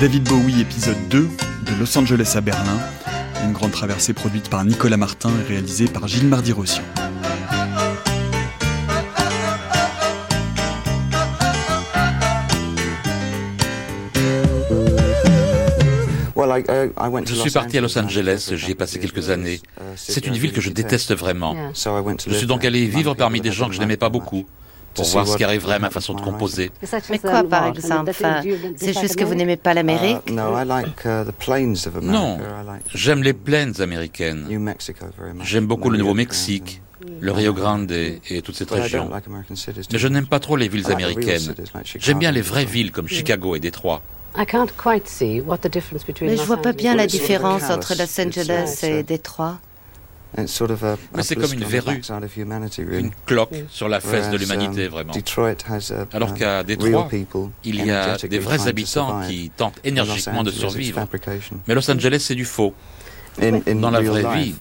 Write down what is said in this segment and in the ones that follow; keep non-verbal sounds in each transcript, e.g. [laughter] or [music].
David Bowie, épisode 2, de Los Angeles à Berlin. Une grande traversée produite par Nicolas Martin et réalisée par Gilles Mardi-Rossian. Je suis parti à Los Angeles, j'y ai passé quelques années. C'est une ville que je déteste vraiment. Je suis donc allé vivre parmi des gens que je n'aimais pas beaucoup pour voir ce qui arriverait à ma façon de composer. Mais quoi, par exemple C'est juste que vous n'aimez pas l'Amérique uh, Non, j'aime les plaines américaines. J'aime beaucoup le Nouveau-Mexique, le Rio Grande et toute cette région. Mais je n'aime pas trop les villes américaines. J'aime bien les vraies villes comme Chicago et Détroit. Mais je vois pas bien la différence entre Los Angeles et Détroit. Mais c'est comme une verrue, une cloque sur la fesse de l'humanité, um, vraiment. Alors qu'à Détroit, il y a des vrais habitants qui tentent énergiquement de survivre. Mais Los Angeles, c'est du faux. Dans la vraie vie,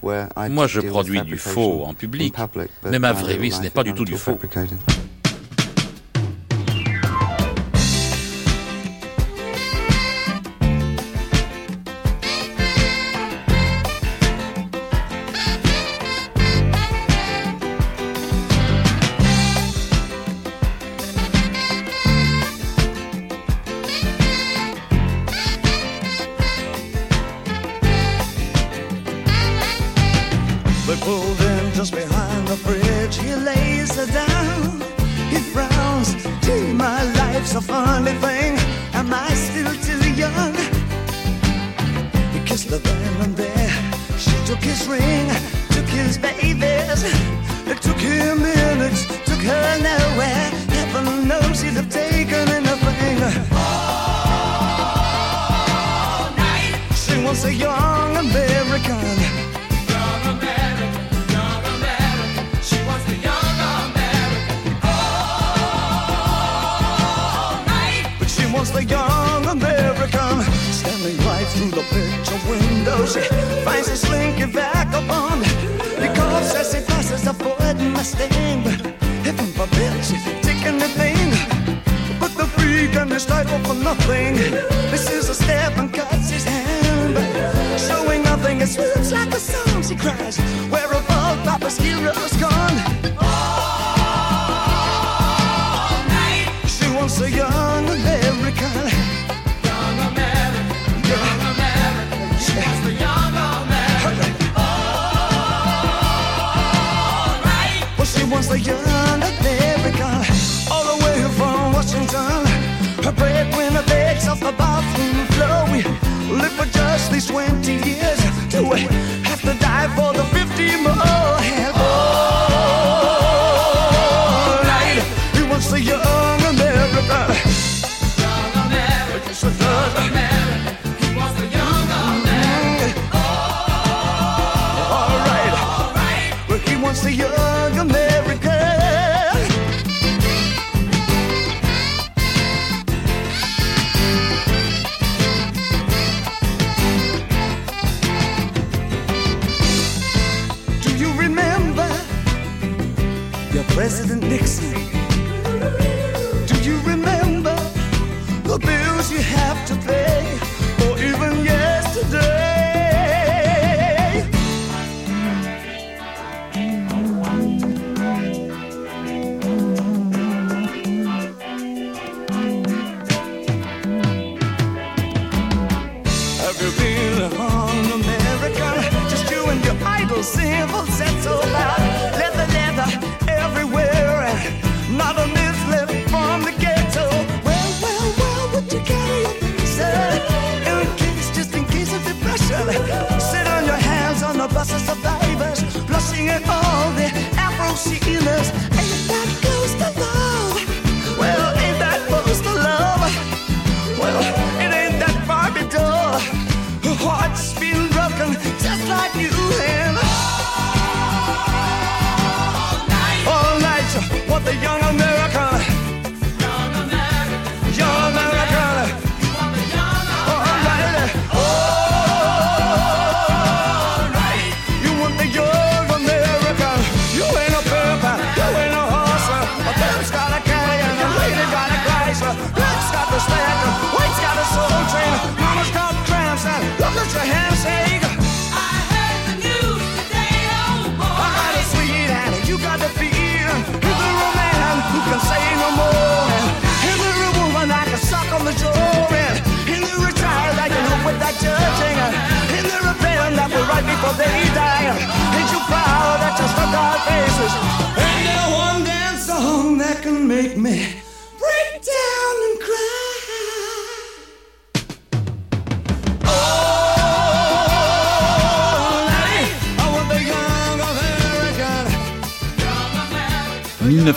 moi je produis du faux en public, mais ma vraie vie, ce n'est pas du tout du faux.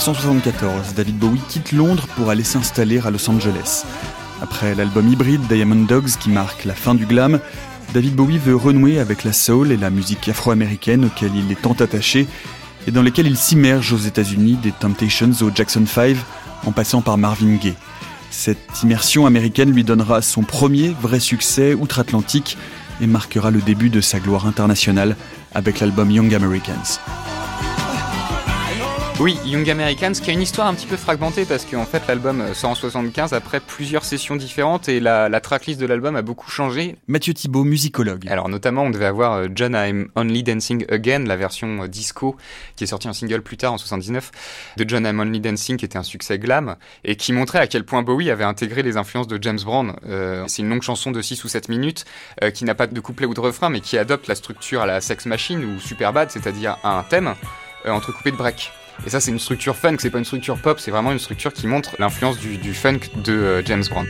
1974, David Bowie quitte Londres pour aller s'installer à Los Angeles. Après l'album hybride Diamond Dogs qui marque la fin du glam, David Bowie veut renouer avec la soul et la musique afro-américaine auxquelles il est tant attaché et dans lesquelles il s'immerge aux États-Unis des Temptations au Jackson 5 en passant par Marvin Gaye. Cette immersion américaine lui donnera son premier vrai succès outre-Atlantique et marquera le début de sa gloire internationale avec l'album Young Americans. Oui, Young Americans, qui a une histoire un petit peu fragmentée parce qu'en fait l'album sort en 75 après plusieurs sessions différentes et la, la tracklist de l'album a beaucoup changé. Mathieu Thibault, musicologue. Alors notamment on devait avoir euh, John I'm Only Dancing Again, la version euh, disco qui est sortie en single plus tard en 79 de John I'm Only Dancing qui était un succès glam et qui montrait à quel point Bowie avait intégré les influences de James Brown. Euh, c'est une longue chanson de 6 ou 7 minutes qui n'a pas de couplet ou de refrain mais qui adopte la structure à la Sex Machine ou Superbad, c'est-à-dire un thème entrecoupé de breaks. Et ça, c'est une structure funk, c'est pas une structure pop, c'est vraiment une structure qui montre l'influence du, funk de euh, James Brown.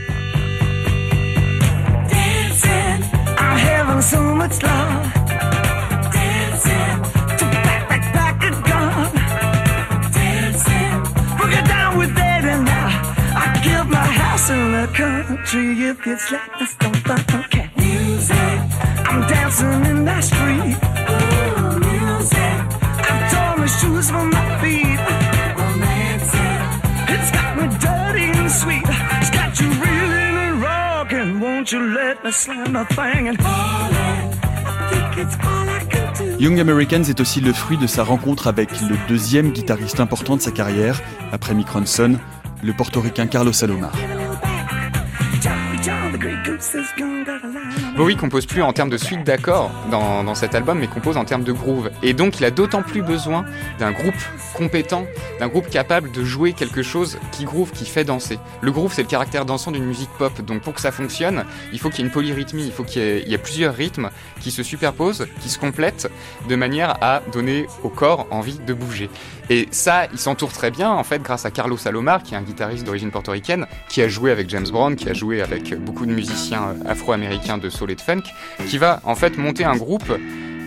Young Americans est aussi le fruit de sa rencontre avec le deuxième guitariste important de sa carrière, après Mick Ronson, le portoricain Carlos Salomar. Bowie compose plus en termes de suite d'accords dans, cet album, mais compose en termes de groove. Et donc, il a d'autant plus besoin d'un groupe compétent, d'un groupe capable de jouer quelque chose qui groove, qui fait danser. Le groove, c'est le caractère dansant d'une musique pop. Donc, pour que ça fonctionne, il faut qu'il y ait une polyrythmie, il faut qu'il y, ait plusieurs rythmes qui se superposent, qui se complètent, de manière à donner au corps envie de bouger. Et ça, il s'entoure très bien, en fait, grâce à Carlos Salomar, qui est un guitariste d'origine portoricaine, qui a joué avec James Brown, qui a joué avec beaucoup de musiciens afro-américains de soul de funk, qui va en fait monter un groupe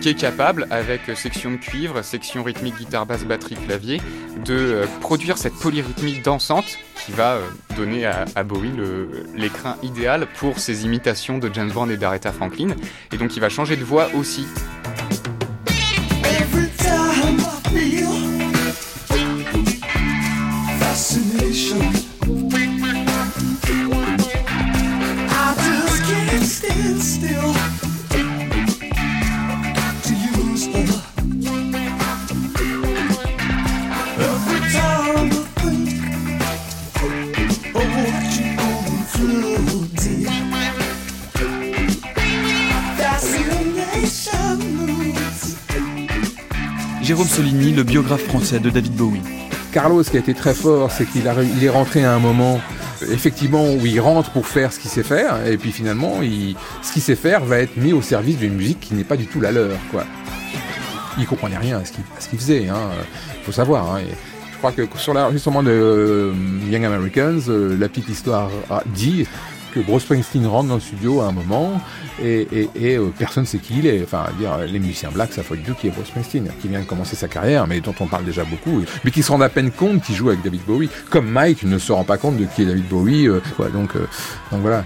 qui est capable, avec section de cuivre, section rythmique, guitare, basse, batterie, clavier, de euh, produire cette polyrythmie dansante qui va euh, donner à, Bowie l'écrin idéal pour ses imitations de James Brown et d'Aretha Franklin. Et donc il va changer de voix aussi. Jérôme Solini, le biographe français de David Bowie. Carlos, qui a été très fort, c'est qu'il est rentré à un moment effectivement où il rentre pour faire ce qu'il sait faire, et puis finalement, ce qu'il sait faire va être mis au service d'une musique qui n'est pas du tout la leur. Quoi. Il comprenait rien à ce qu'il faisait, il hein, faut savoir. Hein, je crois que sur l'enregistrement de euh, Young Americans, euh, la petite histoire dit que Bruce Springsteen rentre dans le studio à un moment et, euh, personne ne sait qui il est. Enfin, dire, les musiciens blacks, ça faut du tout qui est Bruce Springsteen, qui vient de commencer sa carrière, mais dont on parle déjà beaucoup, mais qui se rend à peine compte qu'il joue avec David Bowie. Comme Mike ne se rend pas compte de qui est David Bowie. Euh, donc, euh, donc voilà.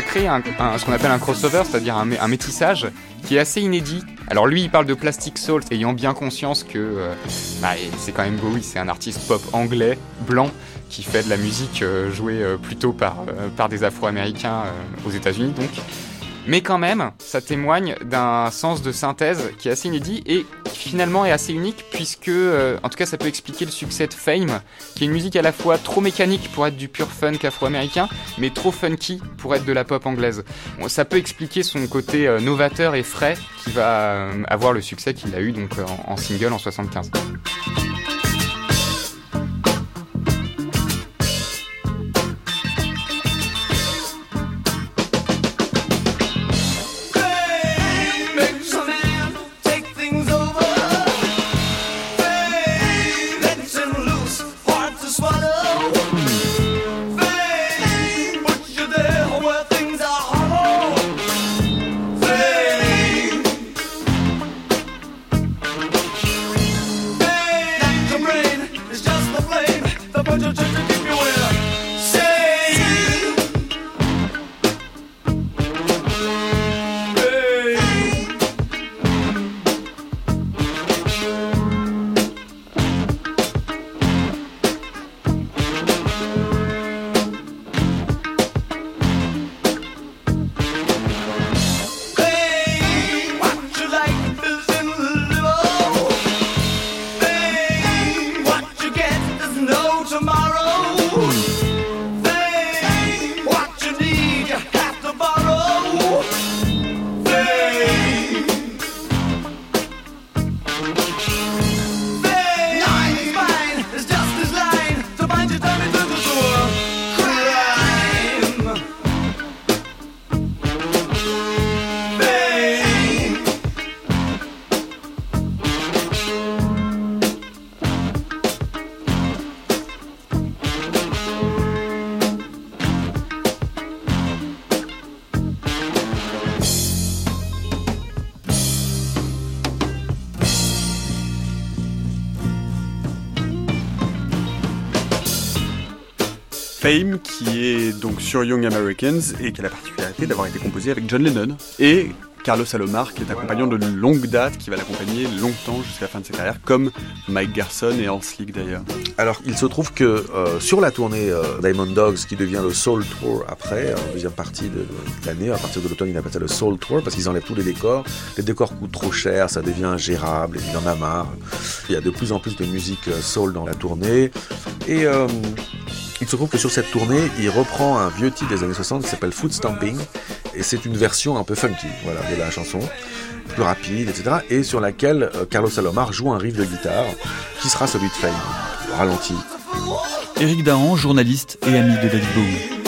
Ça un, ce qu'on appelle un crossover, c'est-à-dire un, métissage qui est assez inédit. Alors lui, il parle de Plastic Soul, ayant bien conscience que euh, bah, c'est quand même Bowie, c'est un artiste pop anglais, blanc, qui fait de la musique euh, jouée euh, plutôt par, par des Afro-Américains aux États-Unis, donc. Mais quand même, ça témoigne d'un sens de synthèse qui est assez inédit et qui finalement est assez unique puisque, euh, en tout cas, ça peut expliquer le succès de Fame, qui est une musique à la fois trop mécanique pour être du pur funk afro-américain, mais trop funky pour être de la pop anglaise. ça peut expliquer son côté euh, novateur et frais qui va euh, avoir le succès qu'il a eu donc en, en single en 75. Sur Young Americans et qui a la particularité d'avoir été composé avec John Lennon et Carlos Alomar, qui est un compagnon de longue date, qui va l'accompagner longtemps jusqu'à la fin de sa carrière, comme Mike Garson et Hans League d'ailleurs. Alors, il se trouve que euh, sur la tournée euh, Diamond Dogs, qui devient le Soul Tour après, en deuxième partie de, l'année, à partir de l'automne, il appelle ça le Soul Tour parce qu'ils enlèvent tous les décors. Les décors coûtent trop cher, ça devient ingérable, il en a marre. Il y a de plus en plus de musique euh, soul dans la tournée. Et il se trouve que sur cette tournée, il reprend un vieux titre des années 60 qui s'appelle Foot Stamping, et c'est une version un peu funky voilà, de la chanson, plus rapide, etc., et sur laquelle euh, Carlos Salomar joue un riff de guitare, qui sera celui de Fame, ralenti. Eric Dahan, journaliste et ami de David Bowie.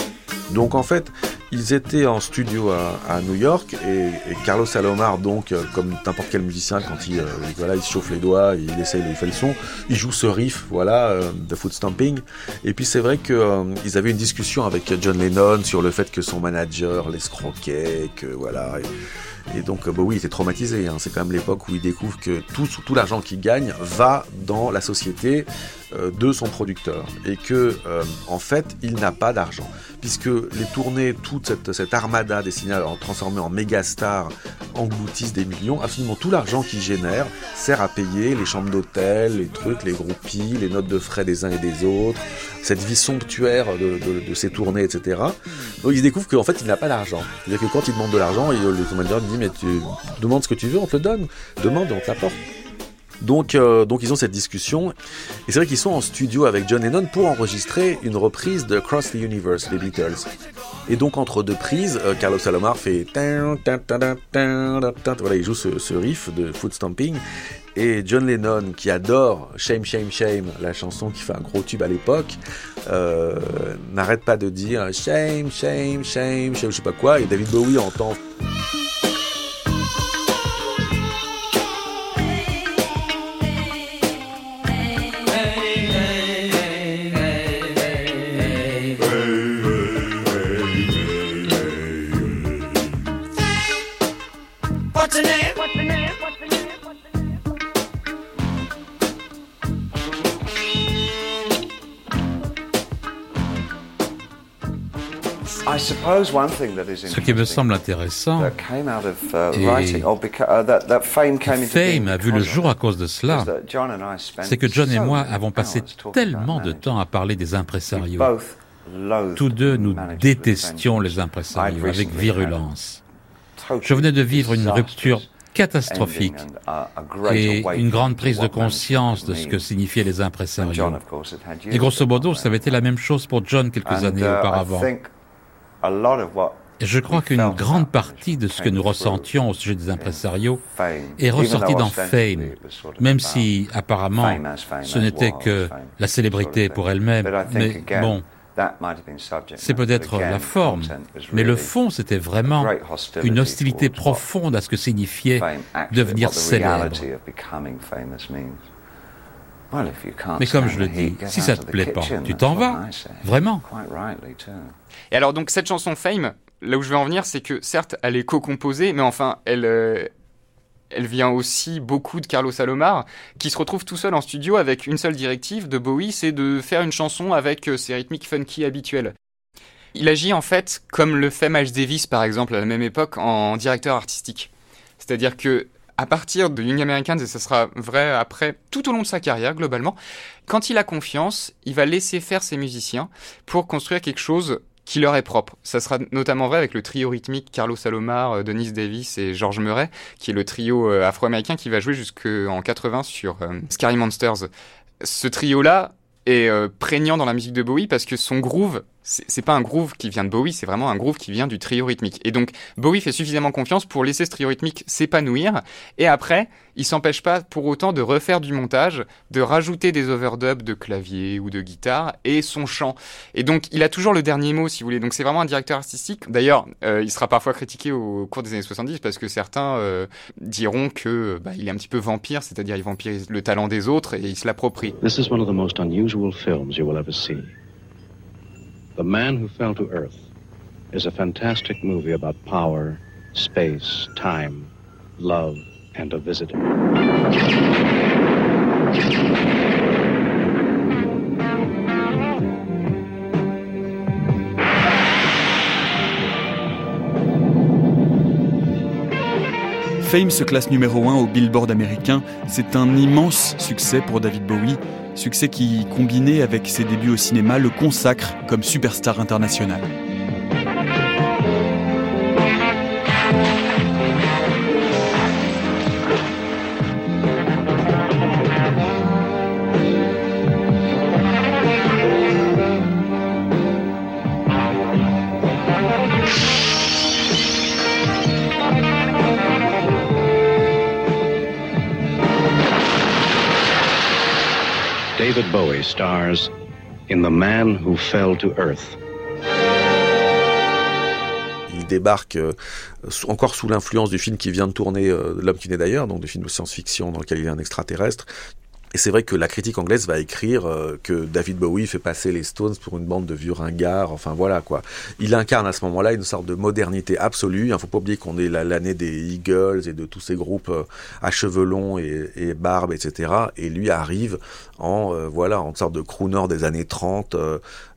Donc en fait, ils étaient en studio à, New York et, Carlos Salomar, donc, euh, comme n'importe quel musicien, quand il, euh, voilà, il se chauffe les doigts, il essaye, il fait le son, il joue ce riff, voilà, euh, de foot stamping. Et puis c'est vrai qu'ils avaient une discussion avec John Lennon sur le fait que son manager l'escroquait, que voilà. Et, donc Bowie était traumatisé. Hein. C'est quand même l'époque où il découvre que tout, l'argent qu'il gagne va dans la société de son producteur et que en fait il n'a pas d'argent puisque les tournées, toute cette, armada destinée à transformer en méga stars engloutissent des millions. Absolument tout l'argent qu'ils génèrent sert à payer les chambres d'hôtel, les trucs, les groupies, les notes de frais des uns et des autres, cette vie somptuaire de, ces tournées, etc. Donc ils découvrent qu'en fait il n'a pas d'argent. C'est-à-dire que quand il demande de l'argent, le manager dit mais tu demandes ce que tu veux, on te donne. Demande, on te l'apporte. Donc, euh, donc ils ont cette discussion. Et c'est vrai qu'ils sont en studio avec John Lennon pour enregistrer une reprise de Cross the Universe des Beatles. Et donc entre deux prises, euh, Carlos Salomar fait voilà, il joue ce, riff de foot stamping. Et John Lennon, qui adore Shame, Shame, Shame, la chanson qui fait un gros tube à l'époque, euh, n'arrête pas de dire Shame, Shame, Shame, Shame, je sais pas quoi. Et David Bowie entend. Ce qui me semble intéressant, et uh, Fame a vu le jour à cause de cela, c'est que John et moi avons passé tellement de temps à parler des impresarios. Tous deux, nous détestions les impresarios avec virulence. Je venais de vivre une rupture catastrophique et une grande prise de conscience de ce que signifiaient les impresarios. Et grosso modo, ça avait été la même chose pour John quelques années uh, auparavant. Je crois qu'une grande partie de ce que nous ressentions au sujet des impresarios est ressorti dans Fame, même si apparemment ce n'était que la célébrité pour elle-même. Mais bon, c'est peut-être la forme, mais le fond, c'était vraiment une hostilité profonde à ce que signifiait devenir célèbre. Mais comme je le dis, si ça te plaît pas, tu t'en vas, vraiment. Et alors donc cette chanson Fame, là où je veux en venir, c'est que certes, elle est co-composée, mais enfin, elle, euh, elle vient aussi beaucoup de Carlos Salomar, qui se retrouve tout seul en studio avec une seule directive de Bowie, c'est de faire une chanson avec euh, ses rythmiques funky habituelles. Il agit en fait comme le fait Miles Davis par exemple à la même époque en directeur artistique. C'est-à-dire que à partir de Young Americans, et ce sera vrai après tout au long de sa carrière globalement, quand il a confiance, il va laisser faire ses musiciens pour construire quelque chose qui leur est propre. Ça sera notamment vrai avec le trio rythmique Carlos Salomar, euh, Denis Davis et George Murray, qui est le trio euh, afro-américain qui va jouer jusqu'en 80 sur euh, Scary Monsters. Ce trio-là est prégnant dans la musique de Bowie parce que son groove c'est pas un groove qui vient de Bowie, c'est vraiment un groove qui vient du trio rythmique. Et donc Bowie fait suffisamment confiance pour laisser ce trio rythmique s'épanouir, et après, il s'empêche pas pour autant de refaire du montage, de rajouter des overdubs de clavier ou de guitare et son chant. Et donc il a toujours le dernier mot, si vous voulez. Donc c'est vraiment un directeur artistique. D'ailleurs, euh, il sera parfois critiqué au cours des années 70 parce que certains euh, diront que bah, il est un petit peu vampire, c'est-à-dire il vampirise le talent des autres et il se l'approprie. This is one of the most unusual films you will ever see. The Man Who Fell to Earth is a fantastic movie about power, space, time, love, and a visitor. Fame se classe numéro 1 au Billboard américain. C'est un immense succès pour David Bowie, succès qui, combiné avec ses débuts au cinéma, le consacre comme superstar international. Stars in The Man Who Fell to Earth. Il débarque euh, encore sous l'influence du film qui vient de tourner euh, L'homme qui naît d'ailleurs, donc du film de science-fiction dans lequel il est un extraterrestre, et c'est vrai que la critique anglaise va écrire euh, que David Bowie fait passer les Stones pour une bande de vieux ringards. Enfin voilà quoi. Il incarne à ce moment-là une sorte de modernité absolue. Il ne faut pas oublier qu'on est l'année des Eagles et de tous ces groupes euh, à cheveux longs et, et barbe, etc. Et lui arrive en euh, voilà en sorte de crooner des années 30,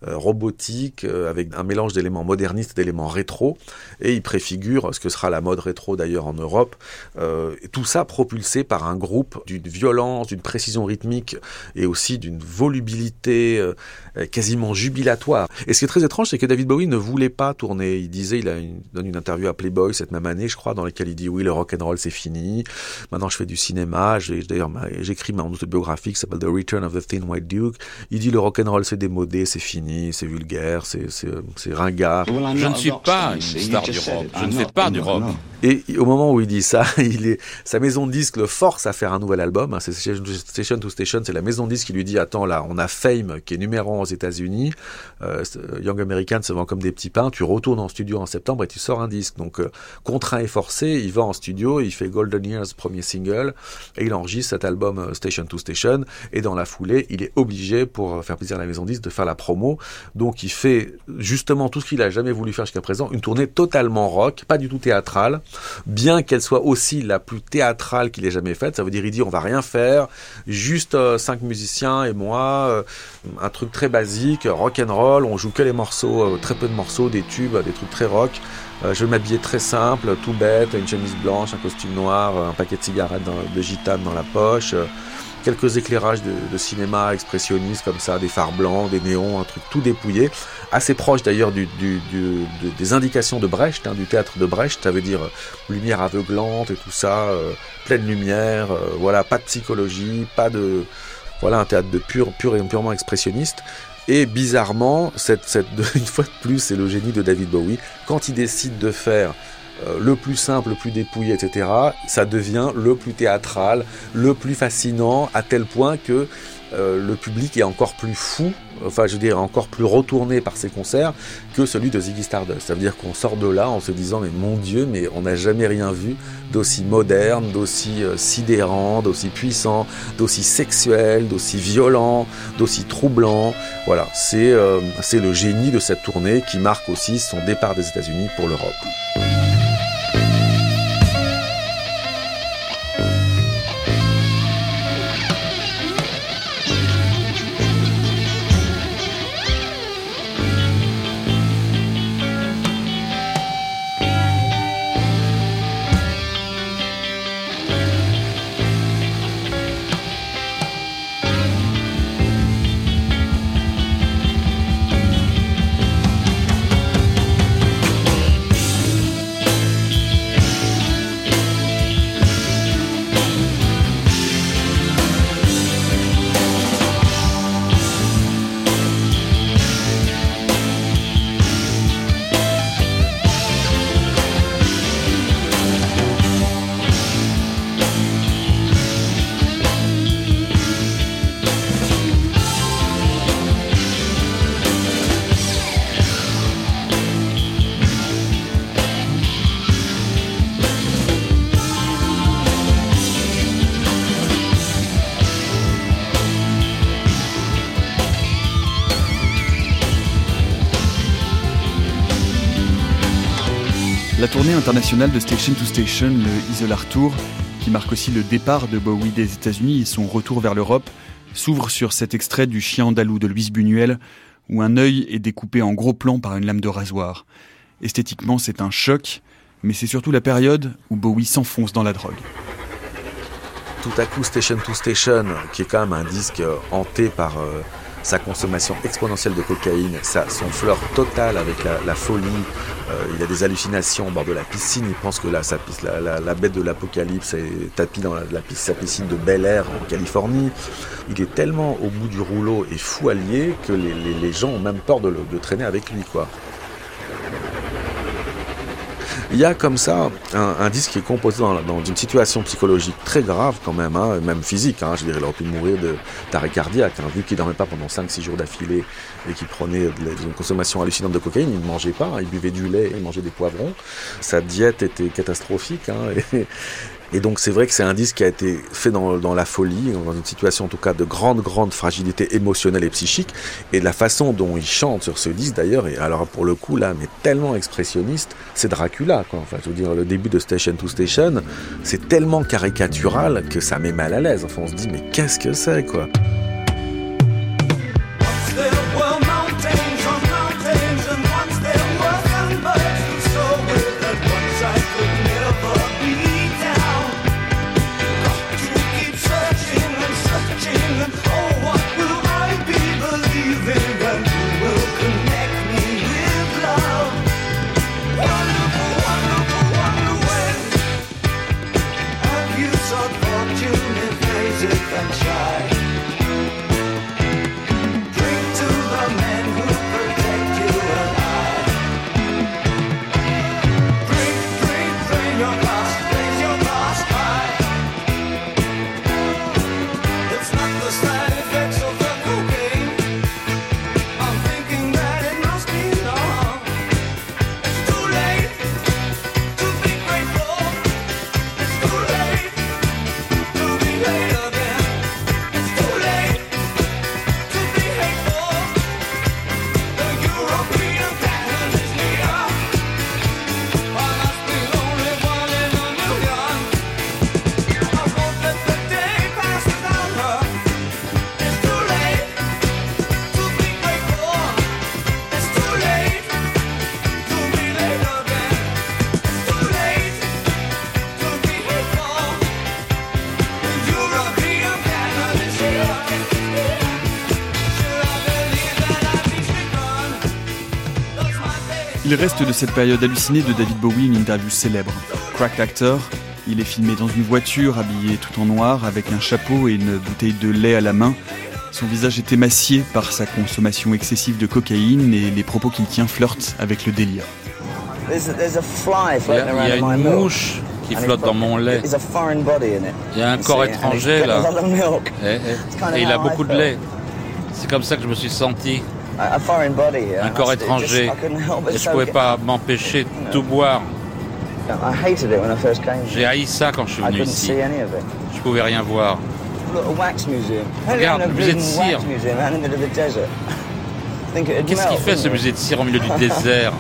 robotique, avec un mélange d'éléments modernistes d'éléments rétro. Et il préfigure ce que sera la mode rétro d'ailleurs en Europe. et tout ça propulsé par un groupe d'une violence, d'une précision rythmique et aussi d'une volubilité euh, quasiment jubilatoire. Et ce qui est très étrange, c'est que David Bowie ne voulait pas tourner. Il disait, il, donne une interview à Playboy cette même année, je crois, dans laquelle il dit oui, le rock and roll c'est fini. Maintenant, je fais du cinéma. D'ailleurs, j'écris ma autobiographie qui s'appelle The Return of the Thin White Duke. Il dit le rock and roll c'est démodé, c'est fini, c'est vulgaire, c'est ringard. Je ne suis pas une star du rock. Je ne fais pas du rock. Et au moment où il dit ça, [laughs] il est, sa maison de disque le force à faire un nouvel album. Hein, c'est Station to Station, c'est la maison de disque qui lui dit attends là, on a Fame qui est numéro 1 aux États-Unis, euh, Young American se vend comme des petits pains, tu retournes en studio en septembre et tu sors un disque. Donc euh, contraint et forcé, il va en studio, il fait Golden Years premier single et il enregistre cet album euh, Station to Station et dans la foulée, il est obligé pour faire plaisir à la maison de disque de faire la promo. Donc il fait justement tout ce qu'il a jamais voulu faire jusqu'à présent, une tournée totalement rock, pas du tout théâtrale, bien qu'elle soit aussi la plus théâtrale qu'il ait jamais faite. Ça veut dire il dit on va rien faire, juste euh, cinq musiciens et moi, euh, un truc très basique, rock and roll. On joue que les morceaux, euh, très peu de morceaux, des tubes, des trucs très rock. je vais m'habiller très simple, tout bête, une chemise blanche, un costume noir, un paquet de cigarettes de gitane dans la poche. Quelques éclairages de, cinéma expressionniste comme ça, des phares blancs, des néons, un truc tout dépouillé, assez proche d'ailleurs des indications de Brecht, hein, du théâtre de Brecht, ça veut dire lumière aveuglante et tout ça, pleine lumière, voilà, pas de psychologie, pas de voilà un théâtre de pur, et purement expressionniste. Et bizarrement, cette, cette, [laughs] une fois de plus, c'est le génie de David Bowie. Quand il décide de faire euh, le plus simple, le plus dépouillé, etc., ça devient le plus théâtral, le plus fascinant, à tel point que euh, le public est encore plus fou, enfin je veux dire encore plus retourné par ses concerts que celui de Ziggy Stardust. Ça veut dire qu'on sort de là en se disant mais mon Dieu, mais on n'a jamais rien vu d'aussi moderne, d'aussi euh, sidérant, d'aussi puissant, d'aussi sexuel, d'aussi violent, d'aussi troublant. Voilà, c'est c'est le génie de cette tournée qui marque aussi son départ des États-Unis pour l'Europe. Internationale de Station to Station, le Isolar Tour, qui marque aussi le départ de Bowie des États-Unis et son retour vers l'Europe, s'ouvre sur cet extrait du Chien andalou de Louise Buñuel, où un œil est découpé en gros plan par une lame de rasoir. Esthétiquement, c'est un choc, mais c'est surtout la période où Bowie s'enfonce dans la drogue. Tout à coup, Station to Station, qui est quand même un disque hanté par euh, sa consommation exponentielle de cocaïne, son fleur total avec la, folie. Euh, il a des hallucinations au bord de la piscine. Il pense que la, la, bête de l'apocalypse est tapie dans la, sa piscine de Bel Air en Californie. Il est tellement au bout du rouleau et fou allié que les, gens ont même peur de, traîner avec lui. Il y a comme ça un, disque qui est composé dans, une situation psychologique très grave quand même, hein, même physique. Hein, je dirais, il aurait pu mourir d'arrêt cardiaque, hein, vu qu'il dormait pas pendant 5-6 jours d'affilée et qu'il prenait une consommation hallucinante de cocaïne, il ne mangeait pas, il buvait du lait, il mangeait des poivrons. Sa diète était catastrophique. [laughs] et donc c'est vrai que c'est un disque qui a été fait dans, la folie, dans une situation en tout cas de grande, grande fragilité émotionnelle et psychique. Et la façon dont il chante sur ce disque d'ailleurs, et alors pour le coup là, mais tellement expressionniste, c'est Dracula quoi. Enfin je veux dire, le début de Station to Station, c'est tellement caricatural que ça met mal à l'aise. Enfin on se dit mais qu'est-ce que c'est quoi? Il reste de cette période hallucinée de David Bowie une interview célèbre. Cracked Actor, il est filmé dans une voiture habillé tout en noir avec un chapeau et une bouteille de lait à la main. Son visage est émacié par sa consommation excessive de cocaïne et les propos qu'il tient flirtent avec le délire. Il y a, une mouche qui flotte dans mon lait. Il y a un corps étranger là. Et, il a beaucoup de lait. C'est comme ça que je me suis senti un corps étranger. Et je ne pouvais pas m'empêcher de tout boire. J'ai haï ça quand je suis venu ici. Je pouvais rien voir. Regarde, le musée de cire. Qu'est-ce qu'il fait ce musée de cire au milieu du [laughs] désert?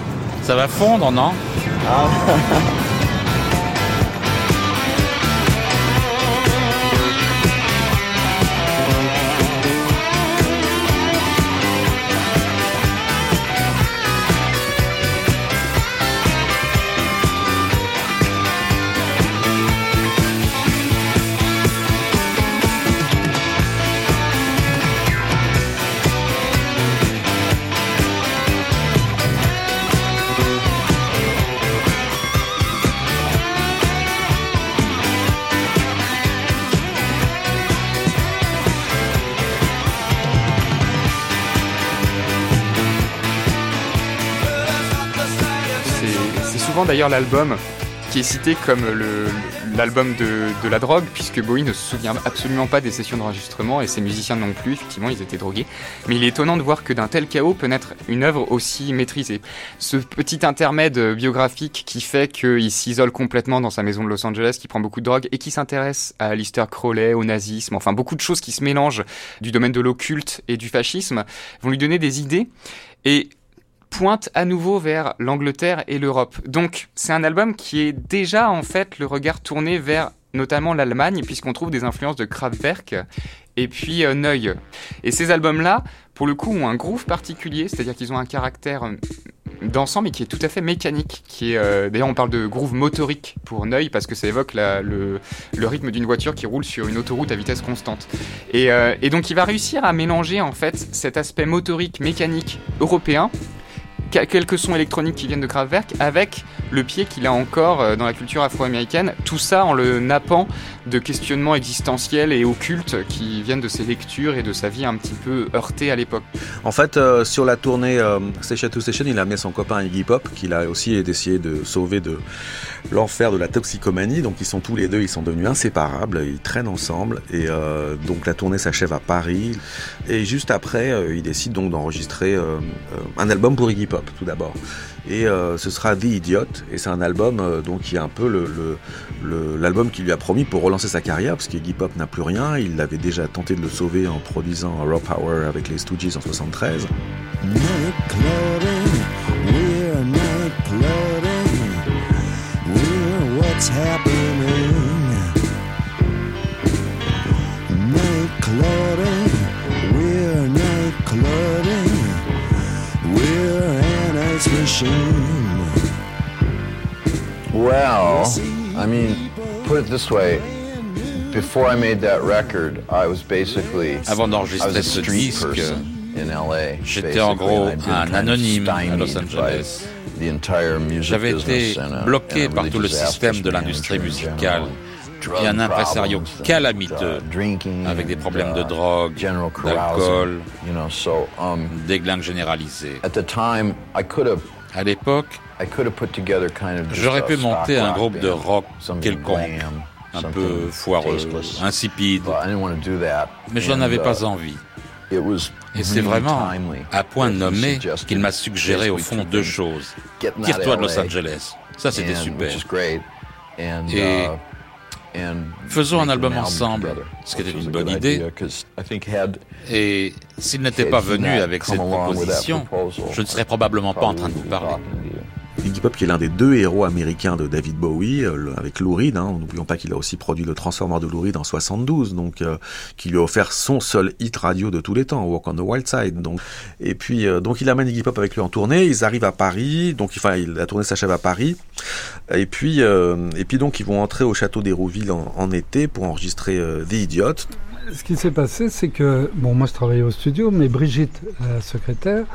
Ça va fondre, non? [laughs] d'ailleurs l'album qui est cité comme l'album de, de, la drogue, puisque Bowie ne se souvient absolument pas des sessions d'enregistrement et ses musiciens non plus, effectivement, ils étaient drogués. Mais il est étonnant de voir que d'un tel chaos peut naître une œuvre aussi maîtrisée. Ce petit intermède biographique qui fait qu'il s'isole complètement dans sa maison de Los Angeles, qui prend beaucoup de drogue et qui s'intéresse à Lister Crowley, au nazisme, enfin beaucoup de choses qui se mélangent du domaine de l'occulte et du fascisme, vont lui donner des idées. Et pointe à nouveau vers l'Angleterre et l'Europe. Donc c'est un album qui est déjà en fait le regard tourné vers notamment l'Allemagne, puisqu'on trouve des influences de Kraftwerk et puis euh, Neuil. Et ces albums-là, pour le coup, ont un groove particulier, c'est-à-dire qu'ils ont un caractère euh, d'ensemble et qui est tout à fait mécanique. Qui est, euh, d'ailleurs, on parle de groove motorique pour Neuil parce que ça évoque le, rythme d'une voiture qui roule sur une autoroute à vitesse constante. Et, et donc, il va réussir à mélanger en fait cet aspect motorique, mécanique européen quelques sons électroniques qui viennent de Kraftwerk avec le pied qu'il a encore euh, dans la culture afro-américaine, tout ça en le nappant de questionnements existentiels et occultes qui viennent de ses lectures et de sa vie un petit peu heurtée à l'époque. En fait, euh, sur la tournée euh, Station to Station, il a amené son copain Iggy Pop, qu'il a aussi essayé de sauver de l'enfer de la toxicomanie. Donc ils sont tous les deux, ils sont devenus inséparables, ils traînent ensemble. Et euh, donc la tournée s'achève à Paris. Et juste après, ils décident donc d'enregistrer un album pour Iggy Pop, tout d'abord. Et ce sera The Idiot. Et c'est un album donc qui est un peu l'album qui lui a promis pour relancer sa carrière, parce qu'Iggy Pop n'a plus rien. Il avait déjà tenté de le sauver en produisant Raw Power avec les Stooges en 73. what's machine. Well, I mean, put it this way. Before I made that record, I was basically Avant d'enregistrer ce disque, j'étais en gros un anonyme à Los Angeles. J'avais été bloqué par tout le système de l'industrie musicale et un impresario calamiteux avec des problèmes de drogue, d'alcool, um, des glingues généralisées. À l'époque, j'aurais pu monter un groupe de rock quelconque, un peu foireux, insipide, mais je n'en avais pas envie. Et c'est vraiment à point nommé qu'il m'a suggéré au fond deux choses. Tire-toi de Los Angeles. Ça, c'était super. Et uh, faisons un album ensemble, ce qui était une bonne idée. Et s'il n'était pas venu avec cette proposition, je ne serais probablement pas en train de vous parler. Iggy Pop qui est l'un des deux héros américains de David Bowie, euh, avec Lou Reed. Hein. N'oublions pas qu'il a aussi produit le Transformer de Lou Reed en 72, donc euh, qui lui a offert son seul hit radio de tous les temps, Walk on the Wild Side. Donc, et puis euh, donc il amène Iggy Pop avec lui en tournée. Ils arrivent à Paris, donc enfin la tournée s'achève à Paris. Et puis et puis donc ils vont entrer au château d'Hérouville en, en, été pour enregistrer The Idiot. Ce qui s'est passé, c'est que bon moi je travaillais au studio, mais Brigitte, la secrétaire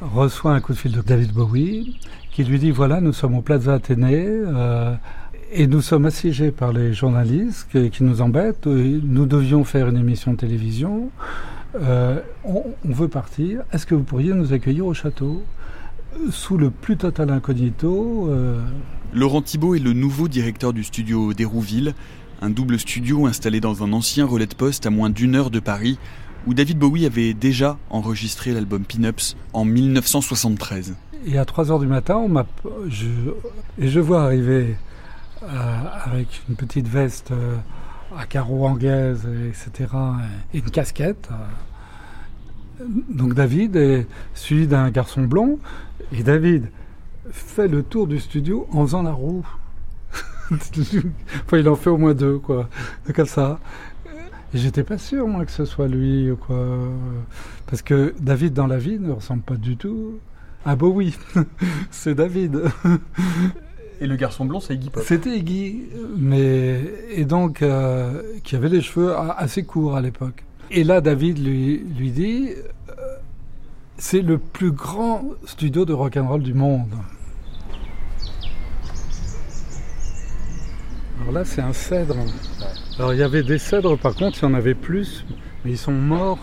reçoit un coup de fil de David Bowie qui lui dit voilà, nous sommes au Plaza Athénée euh, et nous sommes assiégés par les journalistes qui, nous embêtent. Nous devions faire une émission de télévision. Euh, on, veut partir. Est-ce que vous pourriez nous accueillir au château sous le plus total incognito euh, Laurent Thibault est le nouveau directeur du studio d'Hérouville, un double studio installé dans un ancien relais de poste à moins d'une heure de Paris, où David Bowie avait déjà enregistré l'album Pin-Ups en 1973. Et à 3 heures du matin, je, vois arriver euh, avec une petite veste euh, à carreaux anglaise, etc., et une casquette. Euh, donc David est suivi d'un garçon blond, et David fait le tour du studio en faisant la roue. [laughs] enfin, il en fait au moins deux, quoi. Comme ça. Et j'étais pas sûr, moi, que ce soit lui, quoi. Parce que David, dans la vie, ne ressemble pas du tout à Bowie. [laughs] c'est David. Et le garçon blond, c'est Iggy Pop. C'était Iggy, mais et donc euh, qui avait les cheveux assez courts à l'époque. Et là, David lui lui dit, euh, c'est le plus grand studio de rock and roll du monde. Alors là, c'est un cèdre. Alors il y avait des cèdres, par contre, il y en avait plus, mais ils sont morts.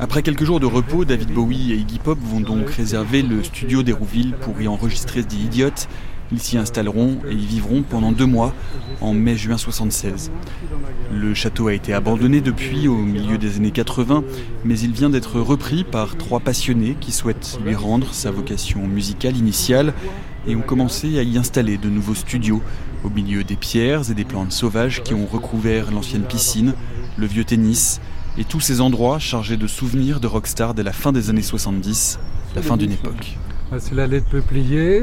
Après quelques jours de repos, David Bowie et Iggy Pop vont donc réserver le studio d'Hérouville pour y enregistrer The Idiot. Ils s'y installeront et y vivront pendant deux mois, en mai-juin 76. Le château a été abandonné depuis, au milieu des années 80, mais il vient d'être repris par trois passionnés qui souhaitent lui rendre sa vocation musicale initiale et ont commencé à y installer de nouveaux studios au milieu des pierres et des plantes sauvages qui ont recouvert l'ancienne piscine, le vieux tennis et tous ces endroits chargés de souvenirs de rockstar dès la fin des années 70, la fin d'une époque. C'est l'allée de Peuplier.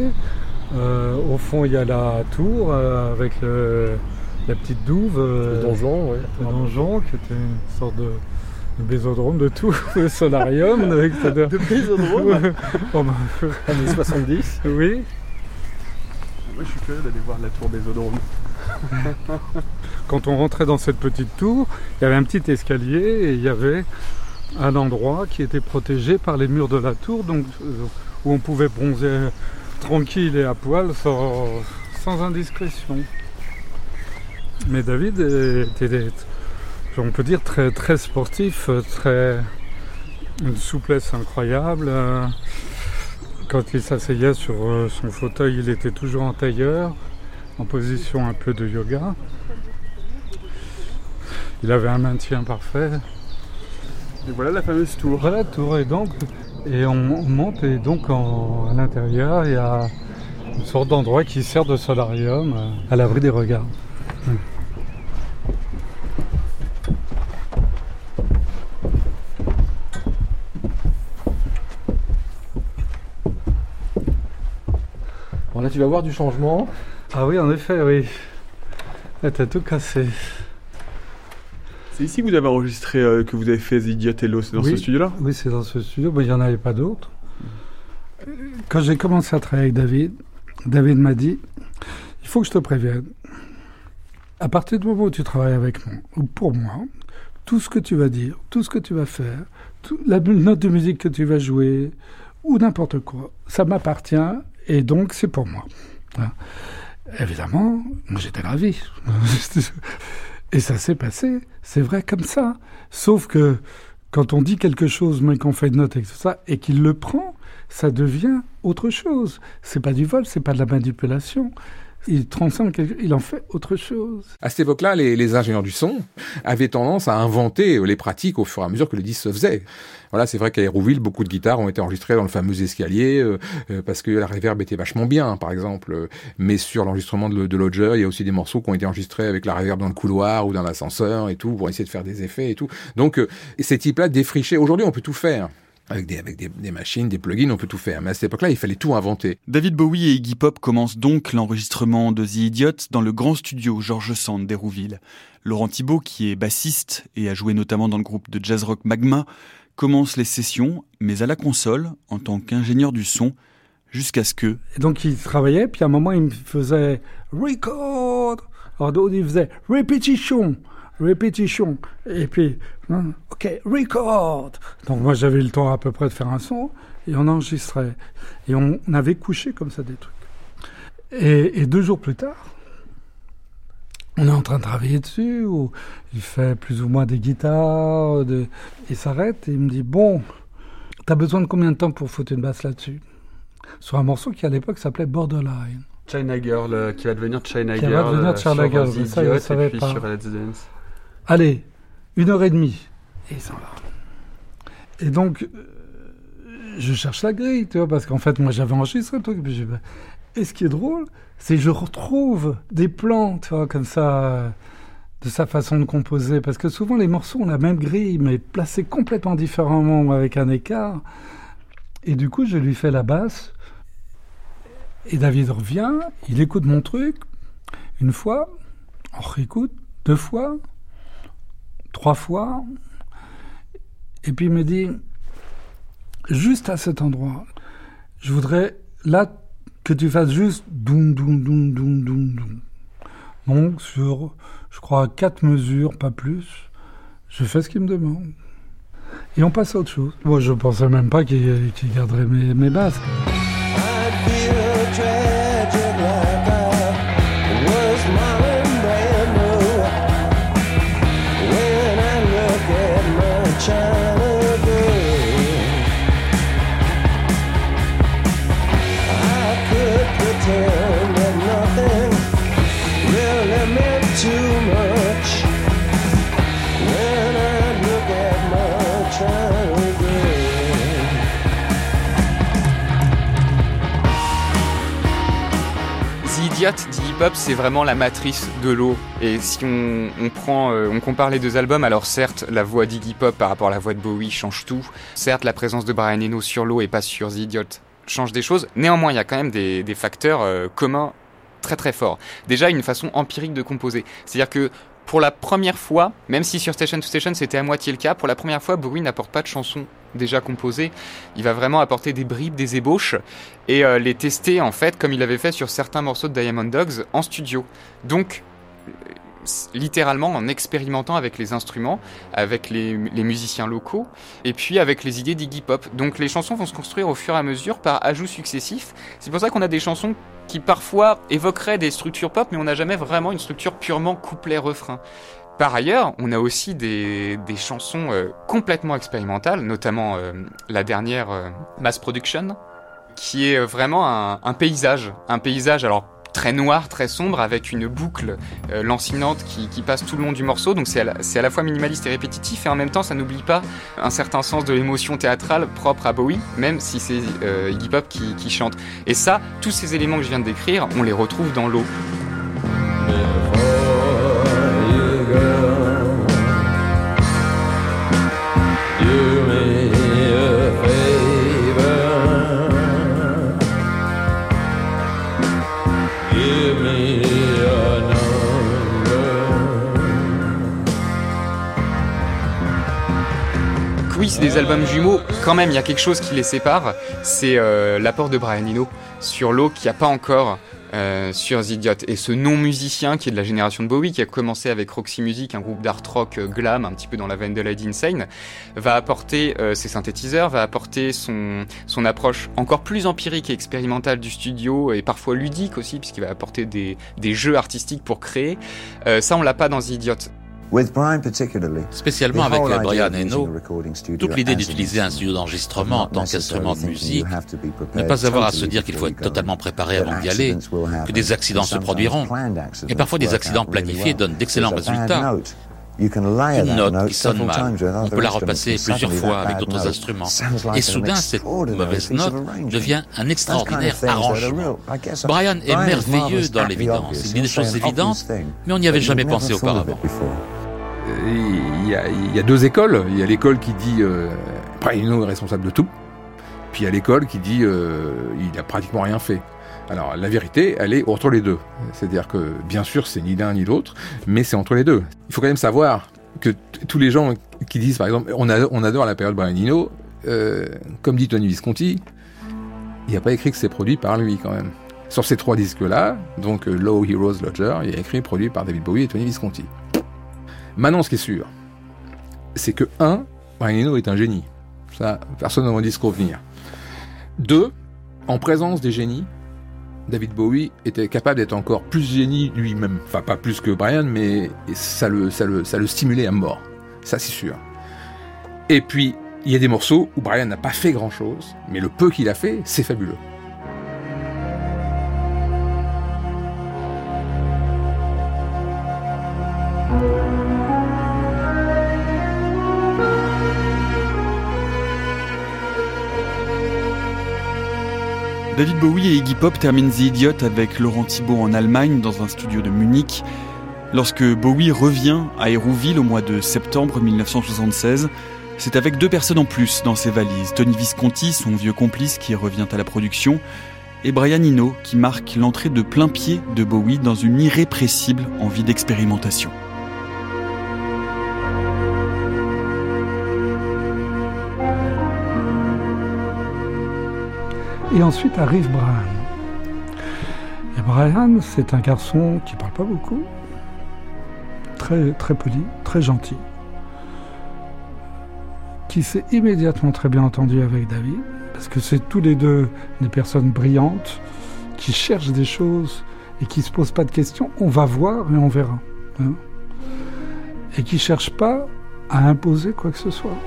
Euh, au fond, il y a la tour euh, avec la petite douve. Euh, le donjon, oui. Le donjon, qui était une sorte de, de bésodrome de tout, [laughs] le solarium. Avec, de, de bésodrome [laughs] oh, bah, Années 70 Oui. Moi, je suis curieux d'aller voir la tour Bésodrome. [laughs] Quand on rentrait dans cette petite tour, il y avait un petit escalier et il y avait un endroit qui était protégé par les murs de la tour, donc où on pouvait bronzer tranquille et à poil sans, indiscrétion. Mais David était, on peut dire, très, très sportif, très, une souplesse incroyable. Quand il s'asseyait sur euh, son fauteuil, il était toujours en tailleur, en position un peu de yoga. Il avait un maintien parfait. Et voilà la fameuse tour. Voilà la tour. Et donc, et on, monte et donc à l'intérieur, il y a une sorte d'endroit qui sert de solarium euh, à l'abri des regards. Là tu vas voir du changement. Ah oui en effet oui. T'as tout cassé. C'est ici que vous avez enregistré, euh, que vous avez fait The c'est dans ce studio-là? Oui, c'est dans ce studio, mais il n'y en avait pas d'autres. Quand j'ai commencé à travailler avec David, David m'a dit, il faut que je te prévienne. À partir du moment où tu travailles avec moi, ou pour moi, tout ce que tu vas dire, tout ce que tu vas faire, la note de musique que tu vas jouer, ou n'importe quoi, ça m'appartient, et donc c'est pour moi. Évidemment, moi j'étais ravi. [laughs] Et ça s'est passé, c'est vrai comme ça. Sauf que quand on dit quelque chose, mais qu'on fait une note et tout ça, et qu'il le prend, ça devient autre chose. C'est pas du vol, c'est pas de la manipulation il transcende, il en fait autre chose. À cette époque-là, les, ingénieurs du son avaient tendance à inventer les pratiques au fur et à mesure que le disque se faisait. Voilà, c'est vrai qu'à Hérouville, beaucoup de guitares ont été enregistrées dans le fameux escalier euh, euh, parce que la reverb était vachement bien, par exemple. Mais sur l'enregistrement de, de Lodger, il y a aussi des morceaux qui ont été enregistrés avec la reverb dans le couloir ou dans l'ascenseur et tout pour essayer de faire des effets et tout. Donc, euh, ces types-là défrichaient. Aujourd'hui, on peut tout faire avec des, avec des, machines, des plugins, on peut tout faire. Mais à cette époque-là, il fallait tout inventer. David Bowie et Iggy Pop commencent donc l'enregistrement de The Idiot dans le grand studio George Sand d'Hérouville. Laurent Thibault, qui est bassiste et a joué notamment dans le groupe de jazz rock Magma, commence les sessions, mais à la console, en tant qu'ingénieur du son, jusqu'à ce que... Et donc il travaillait, puis à un moment il me faisait record, alors il faisait répétition, répétition. Et puis, ok, record. Donc moi j'avais le temps à peu près de faire un son et on enregistrait. Et on avait couché comme ça des trucs. Et, deux jours plus tard, on est en train de travailler dessus, où il fait plus ou moins des guitares, de... il s'arrête et il me dit, bon, t'as besoin de combien de temps pour foutre une basse là-dessus? Sur un morceau qui à l'époque s'appelait Borderline. China Girl, euh, qui va devenir China Girl. Qui va devenir euh, China Girl, ça, il savait pas. Sur Let's Dance. Allez, une heure et demie. Et il s'en va. Et donc, euh, je cherche la grille, tu vois, parce qu'en fait, moi, j'avais enregistré le truc. Et ce qui est drôle, c'est que je retrouve des plans, tu vois, comme ça, de sa façon de composer. Parce que souvent, les morceaux ont la même grille, mais placés complètement différemment, avec un écart. Et du coup, je lui fais la basse. Et David revient, il écoute mon truc, une fois, on réécoute, deux fois, trois fois, et puis il me dit, juste à cet endroit, je voudrais là que tu fasses juste doum doum doum doum doum doum. Donc sur, je crois, quatre mesures, pas plus, je fais ce qu'il me demande. Et on passe à autre chose. Moi, je pensais même pas qu'il garderait mes, mes basques. The hip-hop, c'est vraiment la matrice de l'eau. Et si on, prend, euh, on compare les deux albums, alors certes, la voix d'Iggy Pop par rapport à la voix de Bowie change tout. Certes, la présence de Brian Eno sur l'eau et pas sur The Idiot change des choses. Néanmoins, il y a quand même des, facteurs euh, communs très très forts. Déjà, une façon empirique de composer. C'est-à-dire que pour la première fois, même si sur Station to Station c'était à moitié le cas, pour la première fois, Bowie n'apporte pas de chansons déjà composées. Il va vraiment apporter des bribes, des ébauches et euh, les tester en fait comme il avait fait sur certains morceaux de Diamond Dogs en studio. Donc littéralement en expérimentant avec les instruments, avec les, musiciens locaux, et puis avec les idées d'Iggy Pop. Donc les chansons vont se construire au fur et à mesure par ajouts successifs. C'est pour ça qu'on a des chansons qui parfois évoqueraient des structures pop, mais on n'a jamais vraiment une structure purement couplet-refrain. Par ailleurs, on a aussi des, chansons euh, complètement expérimentales, notamment euh, la dernière euh, Mass Production, qui est vraiment un, paysage. Un paysage, alors très noir, très sombre, avec une boucle lancinante qui, passe tout le long du morceau. Donc c'est à, la fois minimaliste et répétitif, et en même temps, ça n'oublie pas un certain sens de l'émotion théâtrale propre à Bowie, même si c'est Iggy Pop qui, qui chante. Et ça, tous ces éléments que je viens de décrire, on les retrouve dans l'eau. Des albums jumeaux. Quand même, il y a quelque chose qui les sépare. C'est euh, l'apport de Brian Eno sur l'eau qui a pas encore euh, sur The Idiot. Et ce non-musicien qui est de la génération de Bowie, qui a commencé avec Roxy Music, un groupe d'art rock euh, glam, un petit peu dans la veine de Lady Insane, va apporter ses synthétiseurs, va apporter son, approche encore plus empirique et expérimentale du studio, et parfois ludique aussi, puisqu'il va apporter des, des jeux artistiques pour créer. ça, on l'a pas dans The Idiot. Spécialement avec Brian Eno, toute l'idée d'utiliser un studio d'enregistrement en tant qu'instrument de musique, ne pas avoir à se dire qu'il faut être totalement préparé avant d'y aller, que des accidents se produiront, et parfois des accidents planifiés donnent d'excellents résultats. Une note qui sonne mal, on peut la repasser plusieurs fois avec d'autres instruments. Et soudain, cette mauvaise note devient un extraordinaire arrangement. Brian est merveilleux dans l'évidence. Il dit des choses évidentes, mais on n'y avait jamais pensé auparavant il y, a, il y, a, deux écoles. Il y a l'école qui dit euh, Praino est responsable de tout. Puis il y a l'école qui dit euh, il a pratiquement rien fait. Alors la vérité, elle est entre les deux. C'est-à-dire que bien sûr c'est ni l'un ni l'autre, mais c'est entre les deux. Il faut quand même savoir que tous les gens qui disent par exemple on, adore la période Brian Eno, euh, comme dit Tony Visconti, il n'y a pas écrit que c'est produit par lui quand même. Sur ces trois disques-là, donc Low Heroes Lodger, il y a écrit produit par David Bowie et Tony Visconti. Maintenant, ce qui est sûr, c'est que, un, Brian Eno est un génie. Ça, personne ne m'a dit se revenir. Deux, en présence des génies, David Bowie était capable d'être encore plus génie lui-même. Enfin, pas plus que Brian, mais ça le, ça le, ça le stimulait à mort. Ça, c'est sûr. Et puis, il y a des morceaux où Brian n'a pas fait grand-chose, mais le peu qu'il a fait, c'est fabuleux. David Bowie et Iggy Pop terminent The Idiot avec Laurent Thibault en Allemagne dans un studio de Munich. Lorsque Bowie revient à Hérouville au mois de septembre 1976, c'est avec deux personnes en plus dans ses valises. Tony Visconti, son vieux complice qui revient à la production, et Brian Eno qui marque l'entrée de plein pied de Bowie dans une irrépressible envie d'expérimentation. Et ensuite arrive Brian. Et Brian, c'est un garçon qui parle pas beaucoup, très, très poli, très gentil, qui s'est immédiatement très bien entendu avec David, parce que c'est tous les deux des personnes brillantes qui cherchent des choses et qui se posent pas de questions. On va voir et on verra. Hein. et qui cherchent pas à imposer quoi que ce soit.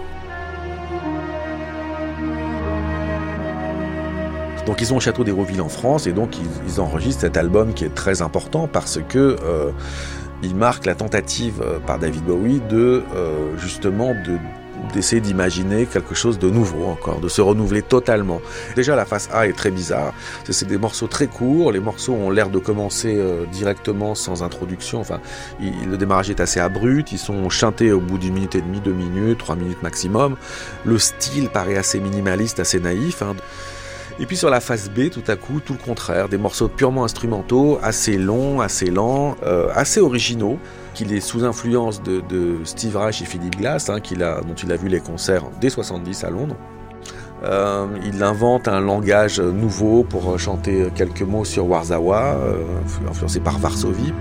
Donc ils ont au château d'Hérouville en France et donc ils, enregistrent cet album qui est très important parce que euh, il marque la tentative euh, par David Bowie de euh, justement de d'essayer d'imaginer quelque chose de nouveau encore, de se renouveler totalement. Déjà la face A est très bizarre, c'est des morceaux très courts, les morceaux ont l'air de commencer directement sans introduction, enfin le démarrage est assez abrupt, ils sont chantés au bout d'une minute et demie, deux minutes, trois minutes maximum, le style paraît assez minimaliste, assez naïf. Hein. Et puis sur la face B, tout à coup, tout le contraire, des morceaux purement instrumentaux, assez longs, assez lents, euh, assez originaux, qu'il est sous influence de, Steve Reich et Philip Glass, hein, dont il a vu les concerts dès 70 à Londres. Euh, il invente un langage nouveau pour chanter quelques mots sur Warzawa, euh, influencé par Varsovie.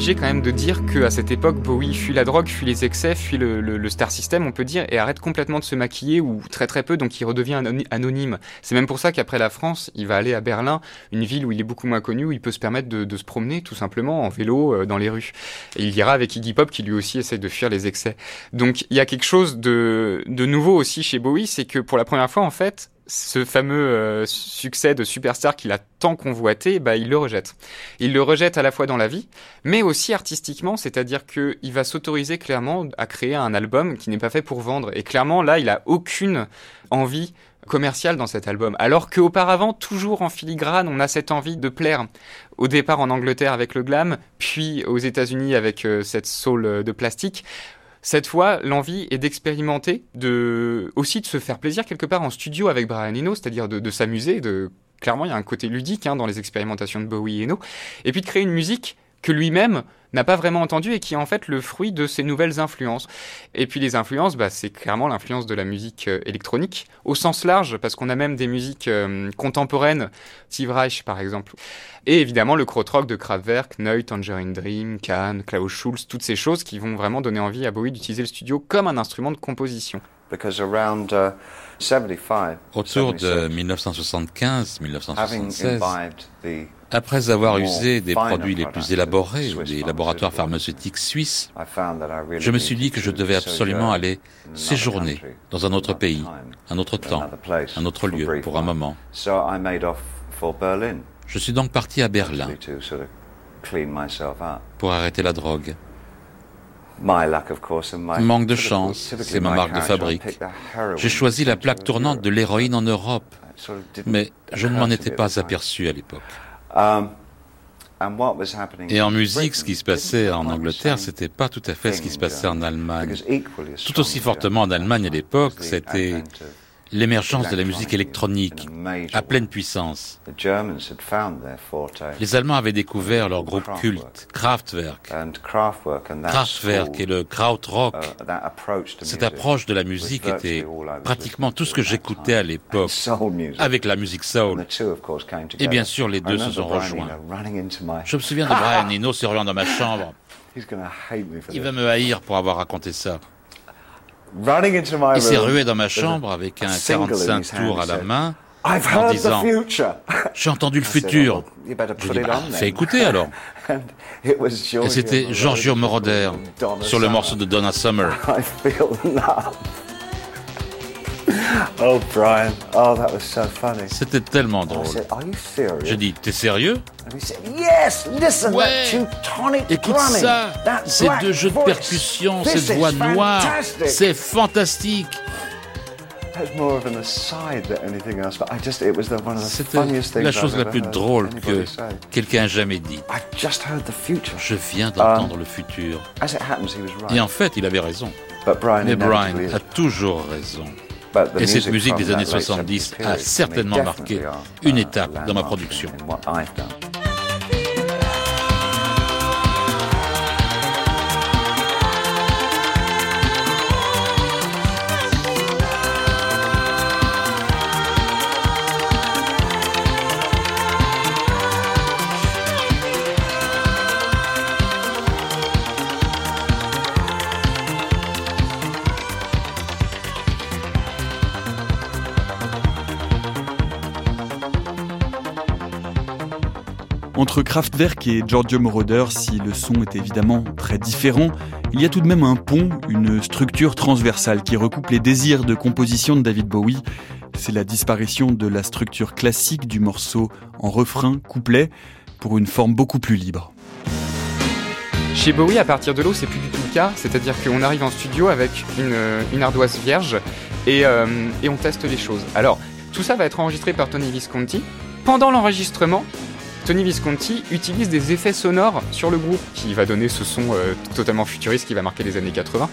Obligé quand même de dire qu'à cette époque, Bowie fuit la drogue, fuit les excès, fuit le, star system, on peut dire, et arrête complètement de se maquiller, ou très très peu, donc il redevient anonyme. C'est même pour ça qu'après la France, il va aller à Berlin, une ville où il est beaucoup moins connu, où il peut se permettre de, se promener tout simplement en vélo euh, dans les rues. Et il ira avec Iggy Pop qui lui aussi essaye de fuir les excès. Donc il y a quelque chose de, de nouveau aussi chez Bowie, c'est que pour la première fois en fait, ce fameux euh, succès de superstar qu'il a tant convoité, bah, il le rejette. Il le rejette à la fois dans la vie, mais aussi artistiquement, c'est-à-dire qu'il va s'autoriser clairement à créer un album qui n'est pas fait pour vendre. Et clairement, là, il a aucune envie commerciale dans cet album. Alors qu'auparavant, toujours en filigrane, on a cette envie de plaire. Au départ en Angleterre avec le glam, puis aux États-Unis avec euh, cette soul de plastique. Cette fois, l'envie est d'expérimenter, de aussi de se faire plaisir quelque part en studio avec Brian Eno, c'est-à-dire de, s'amuser. De clairement, il y a un côté ludique hein, dans les expérimentations de Bowie et Eno, et puis de créer une musique que lui-même n'a pas vraiment entendu et qui est en fait le fruit de ses nouvelles influences. Et puis les influences, bah, c'est clairement l'influence de la musique euh, électronique, au sens large, parce qu'on a même des musiques euh, contemporaines, Steve Reich par exemple. Et évidemment le krautrock de Kraftwerk, Neut, Tangerine Dream, Kahn, Klaus Schulz, toutes ces choses qui vont vraiment donner envie à Bowie d'utiliser le studio comme un instrument de composition. around, uh, Autour de 1975-1976, après avoir usé des produits les plus élaborés ou des laboratoires pharmaceutiques suisses, je me suis dit que je devais absolument aller séjourner dans un autre pays, un autre temps, un autre lieu, pour un moment. Je suis donc parti à Berlin pour arrêter la drogue. Manque de chance, c'est ma marque de fabrique. J'ai choisi la plaque tournante de l'héroïne en Europe, mais je ne m'en étais pas aperçu à l'époque. Um, Et en musique, ce qui se passait en Angleterre, c'était pas tout à fait ce qui se passait en Allemagne. Tout aussi fortement en Allemagne à l'époque, c'était l'émergence de la musique électronique à pleine puissance. Les Allemands avaient découvert leur groupe culte, Kraftwerk. Kraftwerk et le Krautrock. Cette approche de la musique était pratiquement tout ce que j'écoutais à l'époque, avec la musique soul. Et bien sûr, les deux se sont rejoints. Je me souviens de Brian [laughs] Eno se dans ma chambre. Il va me haïr pour avoir raconté ça. Il s'est rué dans ma chambre avec un 45 tours à la main en disant [laughs] J'ai entendu le futur. Je lui bah, fais écouter alors. [laughs] Et c'était Giorgio Moroder sur le morceau de Donna Summer. [laughs] [laughs] Oh, Brian. Oh, that was so funny. C'était tellement drôle. Je dis, t'es sérieux? Yes, listen, ouais. Écoute ça, ces deux jeux de percussion, cette voix noire, c'est fantastique. C'était la chose la plus drôle que quelqu'un a jamais dit. Je viens d'entendre um, le futur. Et en fait, il avait raison. Mais Brian a toujours raison. Et cette musique des années 70 a certainement marqué une étape dans ma production. Entre Kraftwerk et Giorgio Moroder, si le son est évidemment très différent, il y a tout de même un pont, une structure transversale qui recoupe les désirs de composition de David Bowie. C'est la disparition de la structure classique du morceau en refrain, couplet, pour une forme beaucoup plus libre. Chez Bowie, à partir de l'eau, c'est plus du tout le cas. C'est-à-dire qu'on arrive en studio avec une, ardoise vierge euh, et on teste les choses. Alors, tout ça va être enregistré par Tony Visconti. Pendant l'enregistrement, Tony Visconti utilise des effets sonores sur le groupe qui va donner ce son euh, totalement futuriste qui va marquer les années 80.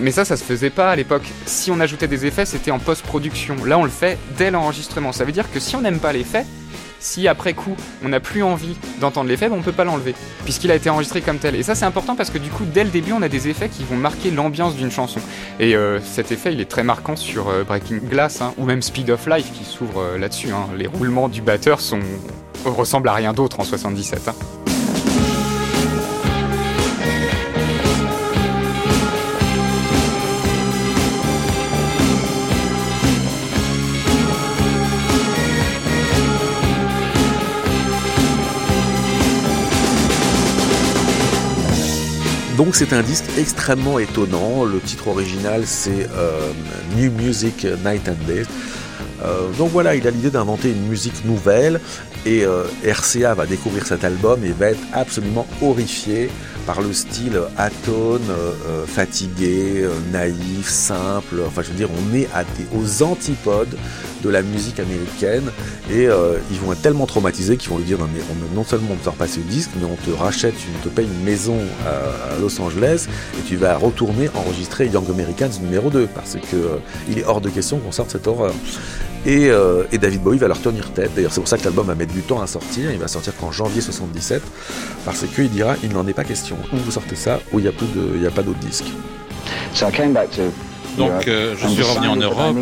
Mais ça, ça se faisait pas à l'époque. Si on ajoutait des effets, c'était en post-production. Là, on le fait dès l'enregistrement. Ça veut dire que si on n'aime pas l'effet, si après coup on n'a plus envie d'entendre l'effet, ben on peut pas l'enlever, puisqu'il a été enregistré comme tel. Et ça c'est important parce que du coup dès le début on a des effets qui vont marquer l'ambiance d'une chanson. Et euh, cet effet il est très marquant sur euh, Breaking Glass hein, ou même Speed of Life qui s'ouvre là-dessus. Hein. Les roulements du batteur sont ressemble à rien d'autre en 77. Hein. Donc c'est un disque extrêmement étonnant. Le titre original c'est euh, New Music Night and Day. Euh, donc voilà, il a l'idée d'inventer une musique nouvelle et euh, RCA va découvrir cet album et va être absolument horrifié par le style atone, euh, fatigué, naïf, simple. Enfin, je veux dire, on est à aux antipodes de la musique américaine et ils vont être tellement traumatisés qu'ils vont lui dire non, mais non seulement on te repasser le disque, mais on te rachète, on te paye une maison à, Los Angeles et tu vas retourner enregistrer Young Americans numéro 2 parce que il est hors de question qu'on sorte cette horreur. Euh, et, David Bowie va leur tenir tête. D'ailleurs, c'est pour ça que l'album va mettre du temps à sortir. Il va sortir qu'en janvier 77, parce qu'il dira il n'en est pas question. Ou vous sortez ça, ou il n'y a, plus de, il a pas d'autres disques. Donc euh, je suis revenu en Europe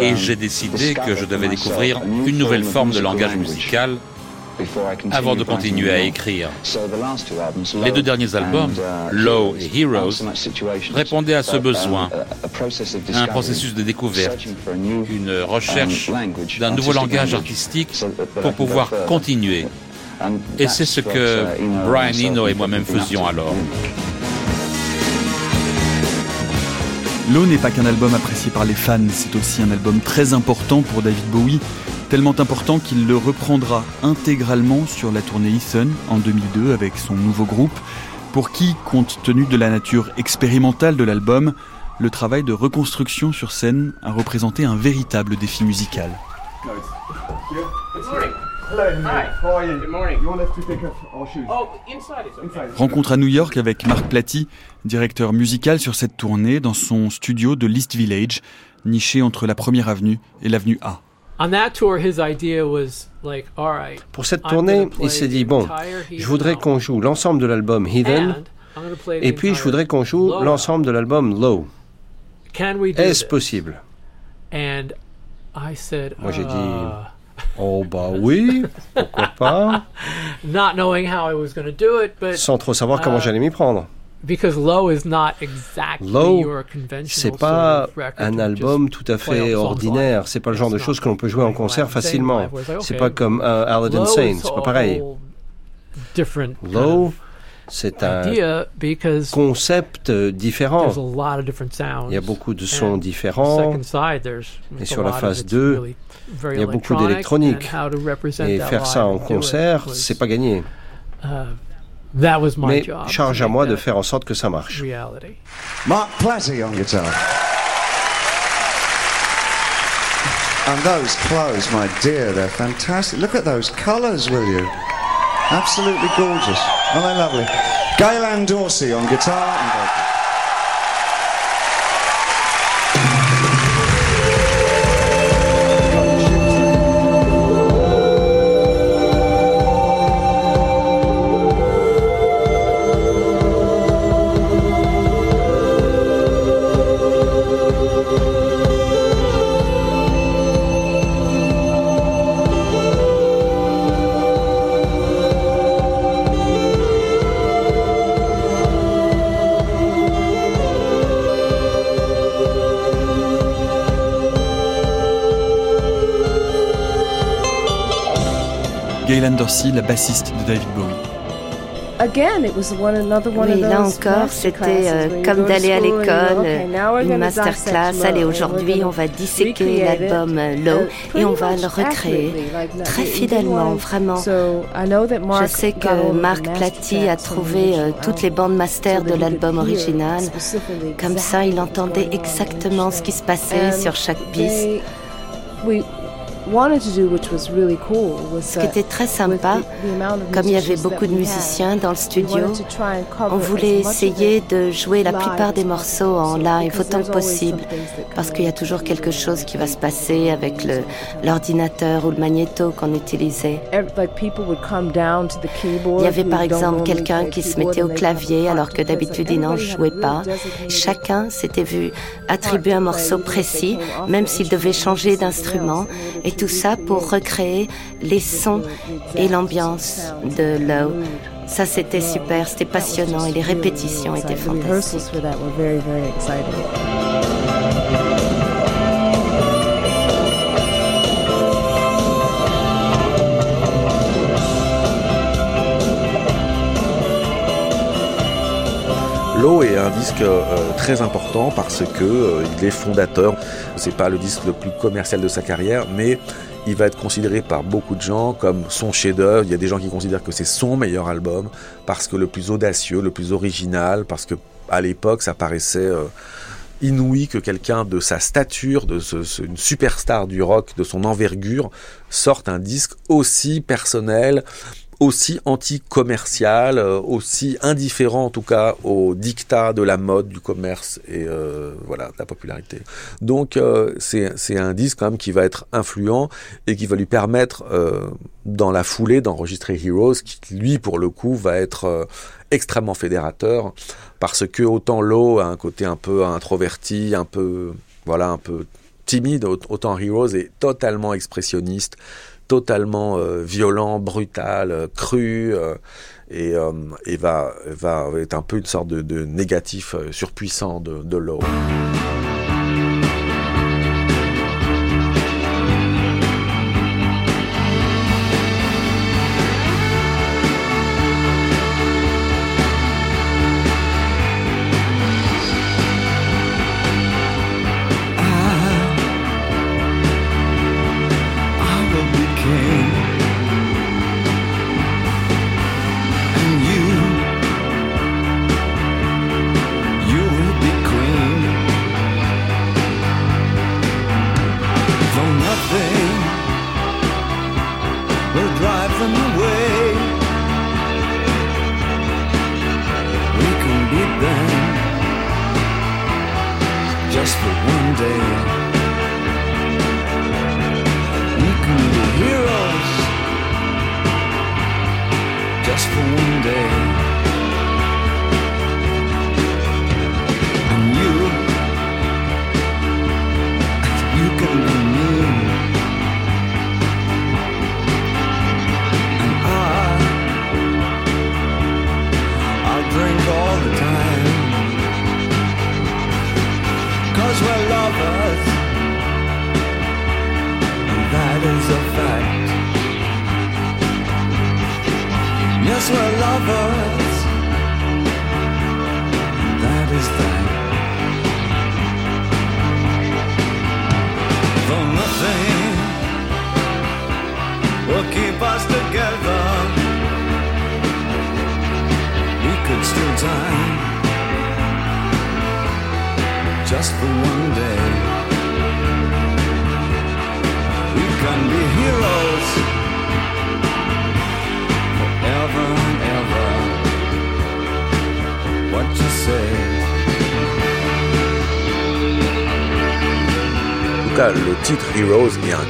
et um, j'ai décidé que je devais découvrir une nouvelle forme de langage musical avant de continuer à écrire. Les deux derniers albums, uh, Low et Heroes, répondaient à ce besoin, un processus de découverte, une recherche d'un nouveau langage artistique pour pouvoir continuer. Et c'est ce que uh, Brian Eno et moi-même faisions alors. Low n'est pas qu'un album apprécié par les fans, c'est aussi un album très important pour David Bowie tellement important qu'il le reprendra intégralement sur la tournée Ethan en 2002 avec son nouveau groupe, pour qui, compte tenu de la nature expérimentale de l'album, le travail de reconstruction sur scène a représenté un véritable défi musical. Rencontre à New York avec Mark Platy, directeur musical sur cette tournée dans son studio de l'East Village, niché entre la première avenue et l'avenue A. Pour cette tournée, il s'est dit, bon, je voudrais qu'on joue l'ensemble de l'album Heathen, et puis je voudrais qu'on joue l'ensemble de l'album Low. Est-ce possible? Moi j'ai dit, uh, oh bah [laughs] oui, pourquoi pas? Sans trop savoir comment uh, j'allais m'y prendre. Low, c'est pas un album tout à fait ordinaire. C'est pas le genre de choses que l'on peut jouer en concert facilement. C'est pas comme uh, Aladdin Sane, c'est pas pareil. Low, c'est un concept différent. Il y a beaucoup de sons différents. Et sur la phase 2, il y a beaucoup d'électronique. Et faire ça en concert, c'est pas gagné. Mais charge à moi de faire en sorte que ça marche. Mark Platy on guitar. And those clothes, my dear, they're fantastic. Look at those colors, will you? Absolutely gorgeous. Aren't they lovely? Gaylan Dorsey on guitar Dorsey, la bassiste de David Bowie. Oui, là encore, c'était euh, comme d'aller à l'école, une masterclass. Allez, aujourd'hui, on va disséquer l'album euh, Low et on va le recréer très fidèlement, vraiment. Je sais que Mark Platy a trouvé euh, toutes les bandes master de l'album original. Comme ça, il entendait exactement ce qui se passait sur chaque piste. Ce qui était très sympa, comme il y avait beaucoup de musiciens dans le studio, on voulait essayer de jouer la plupart des morceaux en live autant que possible, parce qu'il y a toujours quelque chose qui va se passer avec l'ordinateur ou le magnéto qu'on utilisait. Il y avait par exemple quelqu'un qui se mettait au clavier alors que d'habitude il n'en jouait pas. Chacun s'était vu attribuer un morceau précis, même s'il devait changer d'instrument. Et tout ça pour recréer les sons et l'ambiance de Low. Ça, c'était super, c'était passionnant et les répétitions étaient fantastiques. Low est un disque euh, très important parce que euh, il est fondateur. C'est pas le disque le plus commercial de sa carrière, mais il va être considéré par beaucoup de gens comme son chef-d'œuvre. Il y a des gens qui considèrent que c'est son meilleur album parce que le plus audacieux, le plus original, parce que à l'époque ça paraissait euh, inouï que quelqu'un de sa stature, de ce, une superstar du rock, de son envergure, sorte un disque aussi personnel, aussi anti-commercial, euh, aussi indifférent en tout cas au dictat de la mode, du commerce et euh, voilà de la popularité. Donc euh, c'est un disque quand même qui va être influent et qui va lui permettre dans la foulée d'enregistrer Heroes, qui lui pour le coup va être extrêmement fédérateur parce que autant Low a un côté un peu introverti, un peu voilà un peu timide, autant Heroes est totalement expressionniste totalement euh, violent, brutal, euh, cru, euh, et, va, va être un peu une sorte de, négatif surpuissant de l'eau.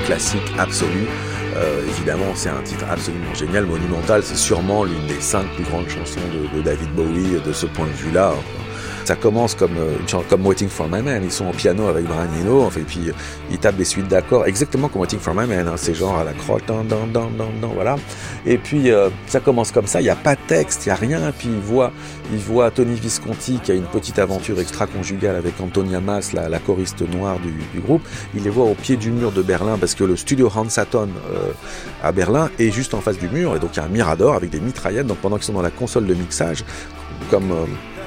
Classique absolu. Euh, évidemment, c'est un titre absolument génial, monumental. C'est sûrement l'une des cinq plus grandes chansons de, David Bowie de ce point de vue-là. Ça commence comme euh, comme Waiting for My Man. Ils sont au piano avec Brian Eno, en fait, puis euh, ils tapent des suites d'accords exactement comme Waiting for My Man. Hein. C'est genre à la croche, dans, dans, dans, dans, voilà. Et puis euh, ça commence comme ça. Il n'y a pas de texte, il n'y a rien. Puis il voit, il voit Tony Visconti qui a une petite aventure extra-conjugale avec Antonia Mas, la, choriste noire du, groupe. Il les voit au pied du mur de Berlin parce que le studio Hansaton euh, à Berlin est juste en face du mur et donc il y a un mirador avec des mitraillettes. Donc pendant qu'ils sont dans la console de mixage, comme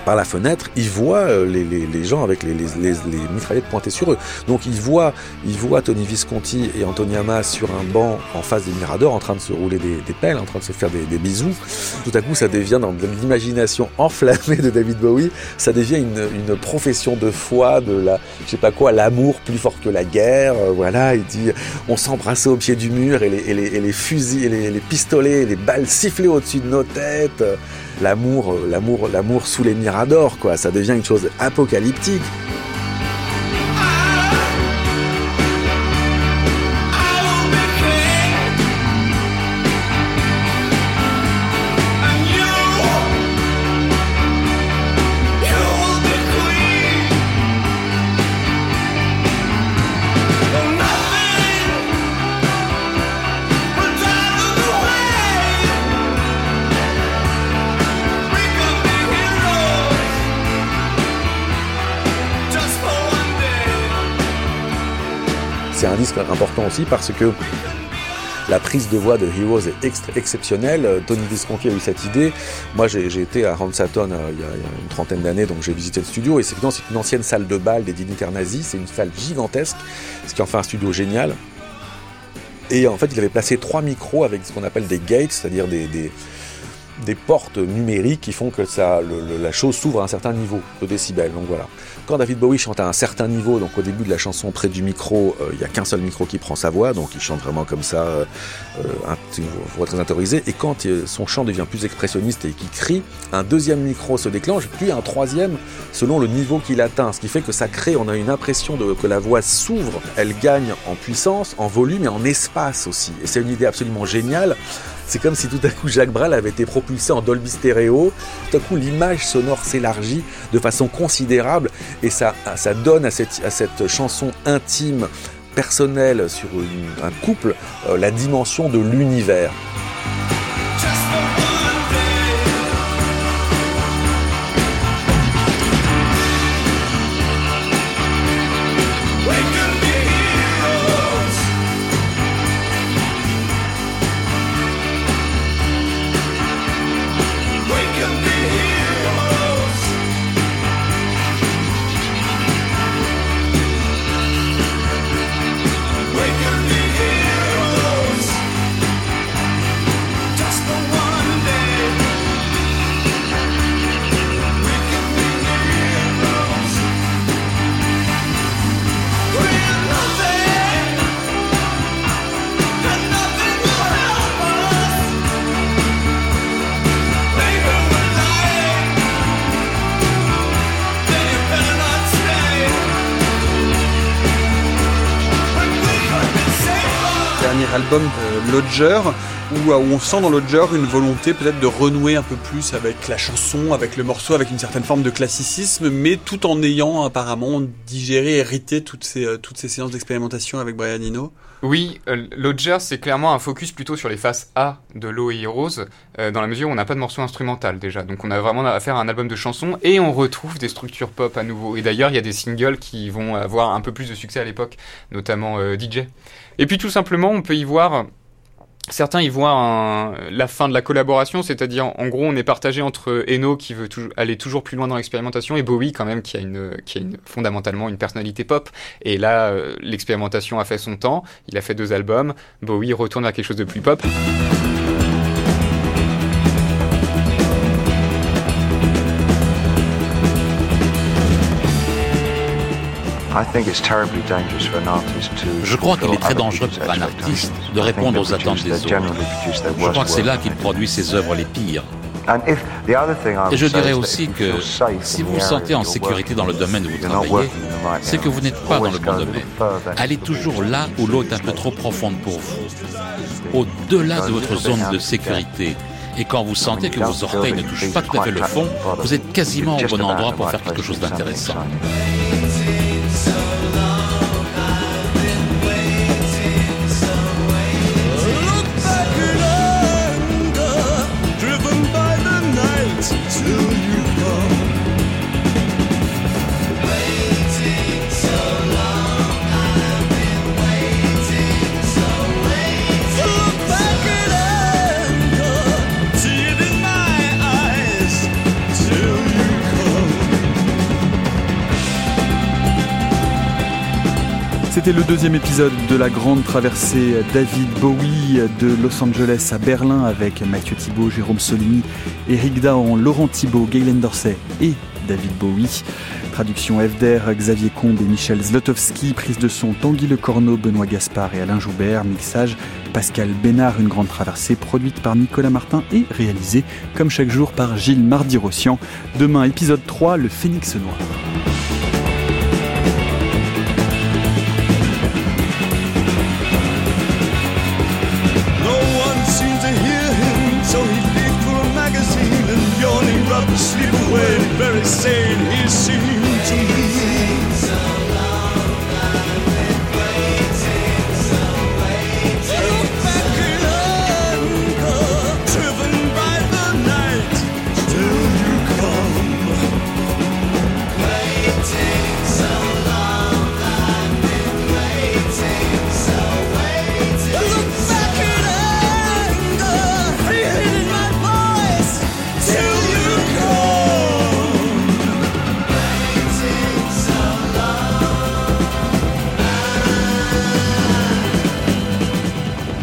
par la fenêtre, ils voient euh, les, gens avec les, les, mitraillettes pointées sur eux. Donc ils voient, ils voient Tony Visconti et Anthony Hamas sur un banc en face des Miradors en train de se rouler des, pelles, en train de se faire des, bisous. Tout à coup, ça devient dans l'imagination [laughs] enflammée de David Bowie, ça devient une, profession de foi, de la, je sais pas quoi, l'amour plus fort que la guerre. Euh, voilà, il dit, on s'embrassait au pied du mur et les, fusils, et les, pistolets, et les balles sifflaient au-dessus de nos têtes l'amour, euh, l'amour, l'amour sous les miradors, quoi. Ça devient une chose apocalyptique. Important aussi parce que la prise de voix de Heroes est exceptionnelle. Tony Visconti a eu cette idée. Moi, j'ai été à Ransaton euh, il, y a, une trentaine d'années, donc j'ai visité le studio. Et c'est une ancienne salle de bal des dignitaires nazis. C'est une salle gigantesque, ce qui en fait un studio génial. Et en fait, il avait placé trois micros avec ce qu'on appelle des gates, c'est-à-dire des, portes numériques qui font que ça, la chose s'ouvre à un certain niveau de décibels. Donc voilà. Quand David Bowie chante à un certain niveau, donc au début de la chanson près du micro, euh, il n'y a qu'un seul micro qui prend sa voix, donc il chante vraiment comme ça, euh, euh une voix très interiorisée. Et quand euh, son chant devient plus expressionniste et qu'il crie, un deuxième micro se déclenche, puis un troisième selon le niveau qu'il atteint. Ce qui fait que ça crée, on a une impression de, que la voix s'ouvre, elle gagne en puissance, en volume et en espace aussi. Et c'est une idée absolument géniale c'est comme si tout à coup Jacques Brel avait été propulsé en Dolby Stereo. Tout à coup, l'image sonore s'élargit de façon considérable et ça, ça donne à cette, à cette chanson intime, personnelle sur un couple, euh, la dimension de l'univers. Album de Lodger, où, on sent dans Lodger une volonté peut-être de renouer un peu plus avec la chanson, avec le morceau, avec une certaine forme de classicisme, mais tout en ayant apparemment digéré, hérité toutes ces, euh, séances d'expérimentation avec Brian Eno. Oui, euh, Lodger, c'est clairement un focus plutôt sur les faces A de Low Heroes, euh, dans la mesure où on n'a pas de morceau instrumental déjà. Donc on a vraiment affaire à un album de chansons et on retrouve des structures pop à nouveau. Et d'ailleurs, il y a des singles qui vont avoir un peu plus de succès à l'époque, notamment DJ. Et puis tout simplement, on peut y voir Certains y voient la fin de la collaboration, c'est-à-dire en gros on est partagé entre Eno qui veut aller toujours plus loin dans l'expérimentation et Bowie quand même qui a, une, qui a fondamentalement une personnalité pop. Et là euh, l'expérimentation a fait son temps, il a fait deux albums, Bowie retourne à quelque chose de plus pop. Je crois qu'il est très dangereux pour un artiste de répondre aux attentes des autres. Je crois que c'est là qu'il produit ses œuvres les pires. Et je dirais aussi que si vous vous sentez en sécurité dans le domaine où vous travaillez, c'est que vous n'êtes pas dans le bon domaine. Allez toujours là où l'eau est un peu trop profonde pour vous, au-delà de votre zone de sécurité. Et quand vous sentez que vos orteils ne touchent pas tout à fait le fond, vous êtes quasiment au bon endroit pour faire quelque chose d'intéressant. C'était le deuxième épisode de la grande traversée David Bowie de Los Angeles à Berlin avec Mathieu Thibault, Jérôme Solini, Eric Dahan, Laurent Thibault, Gaylen Dorsey et David Bowie. Traduction FDR, Xavier Combe et Michel Zlotowski. Prise de son Tanguy Le Corneau, Benoît Gaspard et Alain Joubert. Mixage Pascal Bénard, une grande traversée produite par Nicolas Martin et réalisée comme chaque jour par Gilles Mardi-Rossian. Demain, épisode 3, le Phénix Noir. very sane he seemed.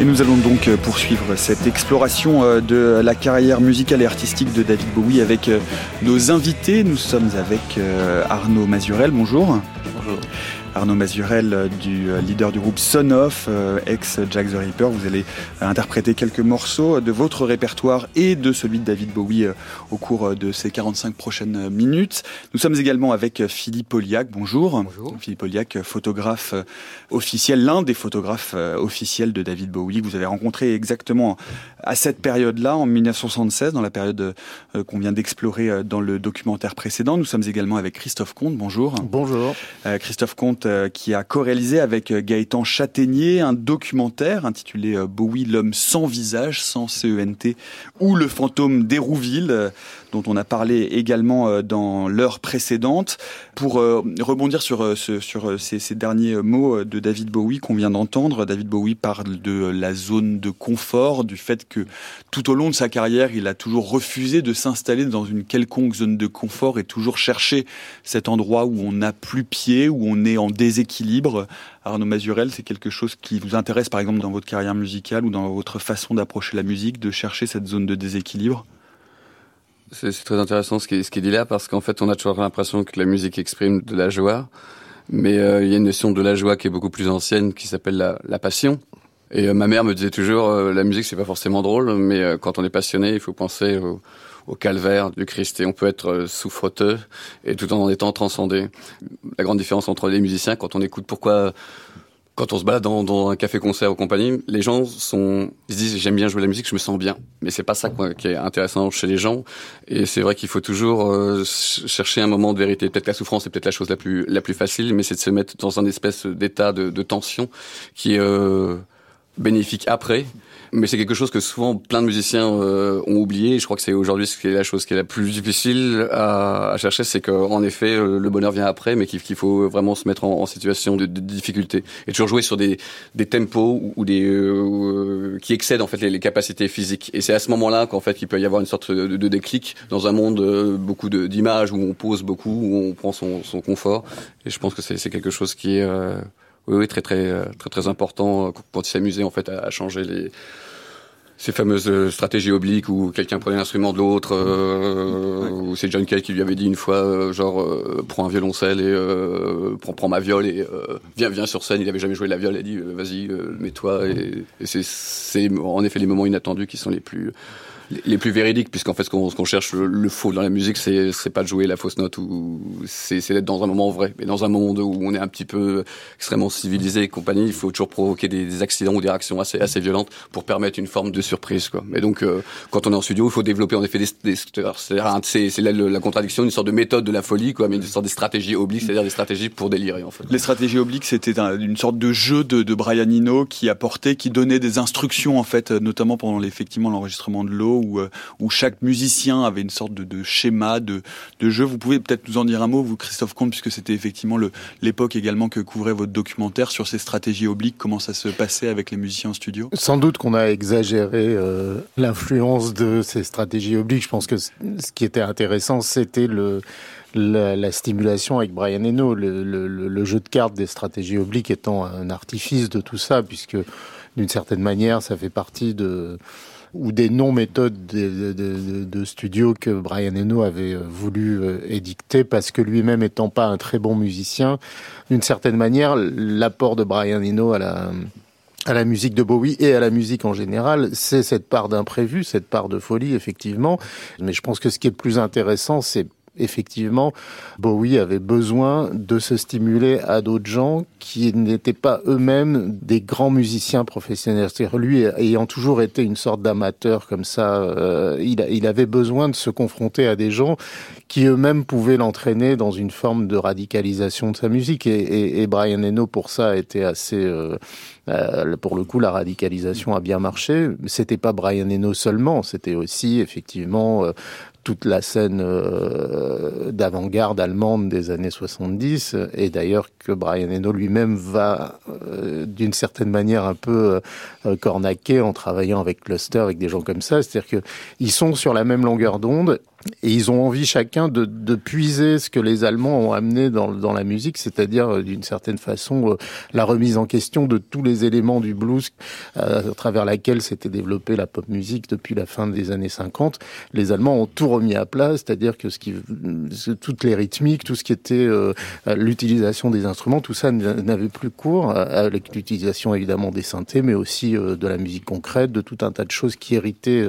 Nous allons donc euh, poursuivre cette exploration euh, de la carrière musicale et artistique de David Bowie avec euh, nos invités. Nous sommes avec Arnaud Mazurel. Bonjour. Arnaud Mazurel, euh, du euh, leader du groupe Son of, euh, ex Jack the Ripper. Vous allez interpréter quelques morceaux de votre répertoire et de celui de David Bowie au cours de ces 45 prochaines minutes. Nous sommes également avec Philippe Poliac. Bonjour. Bonjour. Philippe Poliac, photographe officiel, l'un des photographes officiels de David Bowie. Vous avez rencontré exactement à cette période-là, en 1976, dans la période qu'on vient d'explorer dans le documentaire précédent. Nous sommes également avec Christophe Comte. Bonjour. Bonjour. Christophe Comte euh, qui a co-réalisé avec euh, Gaëtan Châtaignier un documentaire intitulé euh, Bowie, l'homme sans visage, sans CENT, ou le fantôme d'Hérouville, dont on a parlé également dans l'heure précédente. Pour rebondir sur, sur ces, ces, derniers mots de David Bowie qu'on vient d'entendre, David Bowie parle de la zone de confort, du fait que tout au long de sa carrière, il a toujours refusé de s'installer dans une quelconque zone de confort et toujours cherché cet endroit où on n'a plus pied, où on est en déséquilibre. Arnaud Mazurel, c'est quelque chose qui vous intéresse par exemple dans votre carrière musicale ou dans votre façon d'approcher la musique, de chercher cette zone de déséquilibre? C'est très intéressant ce qui, dit là parce qu'en fait on a toujours l'impression que la musique exprime de la joie, mais euh, il y a une notion de la joie qui est beaucoup plus ancienne qui s'appelle la, passion. Et euh, ma mère me disait toujours, euh, la musique c'est pas forcément drôle, mais quand on est passionné, il faut penser au, calvaire du Christ et on peut être souffreteux et tout en étant transcendé. La grande différence entre les musiciens, quand on écoute pourquoi quand on se balade dans, un café-concert ou compagnie, les gens sont, ils se disent j'aime bien jouer la musique, je me sens bien. Mais c'est pas ça qui est intéressant chez les gens. Et c'est vrai qu'il faut toujours euh, chercher un moment de vérité. Peut-être la souffrance est peut-être la chose la plus la plus facile, mais c'est de se mettre dans un espèce d'état de, de, tension qui est euh, bénéfique après mais c'est quelque chose que souvent plein de musiciens euh, ont oublié. Je crois que c'est aujourd'hui ce qui est la chose qui est la plus difficile à, à chercher, c'est qu'en effet euh, le bonheur vient après, mais qu'il faut vraiment se mettre en, situation de, difficulté et toujours jouer sur des, des tempos ou, des euh, qui excèdent en fait les, capacités physiques. Et c'est à ce moment-là qu'en fait il peut y avoir une sorte de, de déclic dans un monde beaucoup d'images où on pose beaucoup, où on prend son, son confort. Et je pense que c'est quelque chose qui est oui, très très très très important quand il s'amusait en fait à changer les ces fameuses euh, stratégies obliques où quelqu'un prenait l'instrument de l'autre, euh, ou c'est John Kay qui lui avait dit une fois, euh, genre, euh, prends un violoncelle et prends, prends, ma viole et viens, viens sur scène. Il avait jamais joué de la viole, il a dit, vas-y, mets-toi. Et, et c'est en effet les moments inattendus qui sont les plus les plus véridiques, puisqu'en fait, ce qu'on cherche, le, faux dans la musique, c'est pas de jouer la fausse note, ou c'est d'être dans un moment vrai. Mais dans un monde où on est un petit peu extrêmement civilisé et compagnie, il faut toujours provoquer des, accidents ou des réactions assez, assez violentes pour permettre une forme de surprise. Quoi. Et donc, euh, quand on est en studio, il faut développer en effet des... des c'est la, la, contradiction, une sorte de méthode de la folie, quoi, mais une sorte de stratégie oblique, c'est-à-dire des stratégies pour délirer, en fait. Les stratégies obliques, c'était une sorte de jeu de, de Brian Eno qui apportait, qui donnait des instructions, en fait, notamment pendant effectivement l'enregistrement de l'eau, où, euh, où chaque musicien avait une sorte de, de schéma de, de, jeu. Vous pouvez peut-être nous en dire un mot, vous, Christophe Comte, puisque c'était effectivement l'époque également que couvrait votre documentaire sur ces stratégies obliques, comment ça se passait avec les musiciens en studio? Sans doute qu'on a exagéré euh, l'influence de ces stratégies obliques. Je pense que ce qui était intéressant, c'était le la, la, stimulation avec Brian Eno, le, le, le, jeu de cartes des stratégies obliques étant un artifice de tout ça, puisque d'une certaine manière, ça fait partie de ou des non-méthodes de, studio que Brian Eno avait euh, voulu euh, édicter parce que lui-même étant pas un très bon musicien, d'une certaine manière, l'apport de Brian Eno à la à la musique de Bowie et à la musique en général, c'est cette part d'imprévu, cette part de folie, effectivement. Mais je pense que ce qui est le plus intéressant, c'est effectivement, Bowie avait besoin de se stimuler à d'autres gens qui n'étaient pas eux-mêmes des grands musiciens professionnels. C'est-à-dire lui ayant toujours été une sorte d'amateur comme ça, euh, il, avait besoin de se confronter à des gens qui eux-mêmes pouvaient l'entraîner dans une forme de radicalisation de sa musique. Et, Brian Eno pour ça été assez euh, euh, pour le coup, la radicalisation a bien marché. C'était pas Brian Eno seulement, c'était aussi effectivement toute la scène euh, d'avant-garde allemande des années 70, et d'ailleurs que Brian Eno lui-même va euh, d'une certaine manière un peu euh, cornaquer en travaillant avec Cluster, avec des gens comme ça, c'est-à-dire qu'ils sont sur la même longueur d'onde, et ils ont envie chacun de, de, puiser ce que les Allemands ont amené dans, dans la musique, c'est-à-dire euh, d'une certaine façon euh, la remise en question de tous les éléments du blues euh, à travers laquelle s'était développée la pop musique depuis la fin des années 50. Les Allemands ont tout remis à plat, c'est-à-dire que ce qui, toutes les rythmiques, tout ce qui était l'utilisation des instruments, tout ça n'avait plus cours, avec l'utilisation évidemment des synthés, mais aussi de la musique concrète, de tout un tas de choses qui héritaient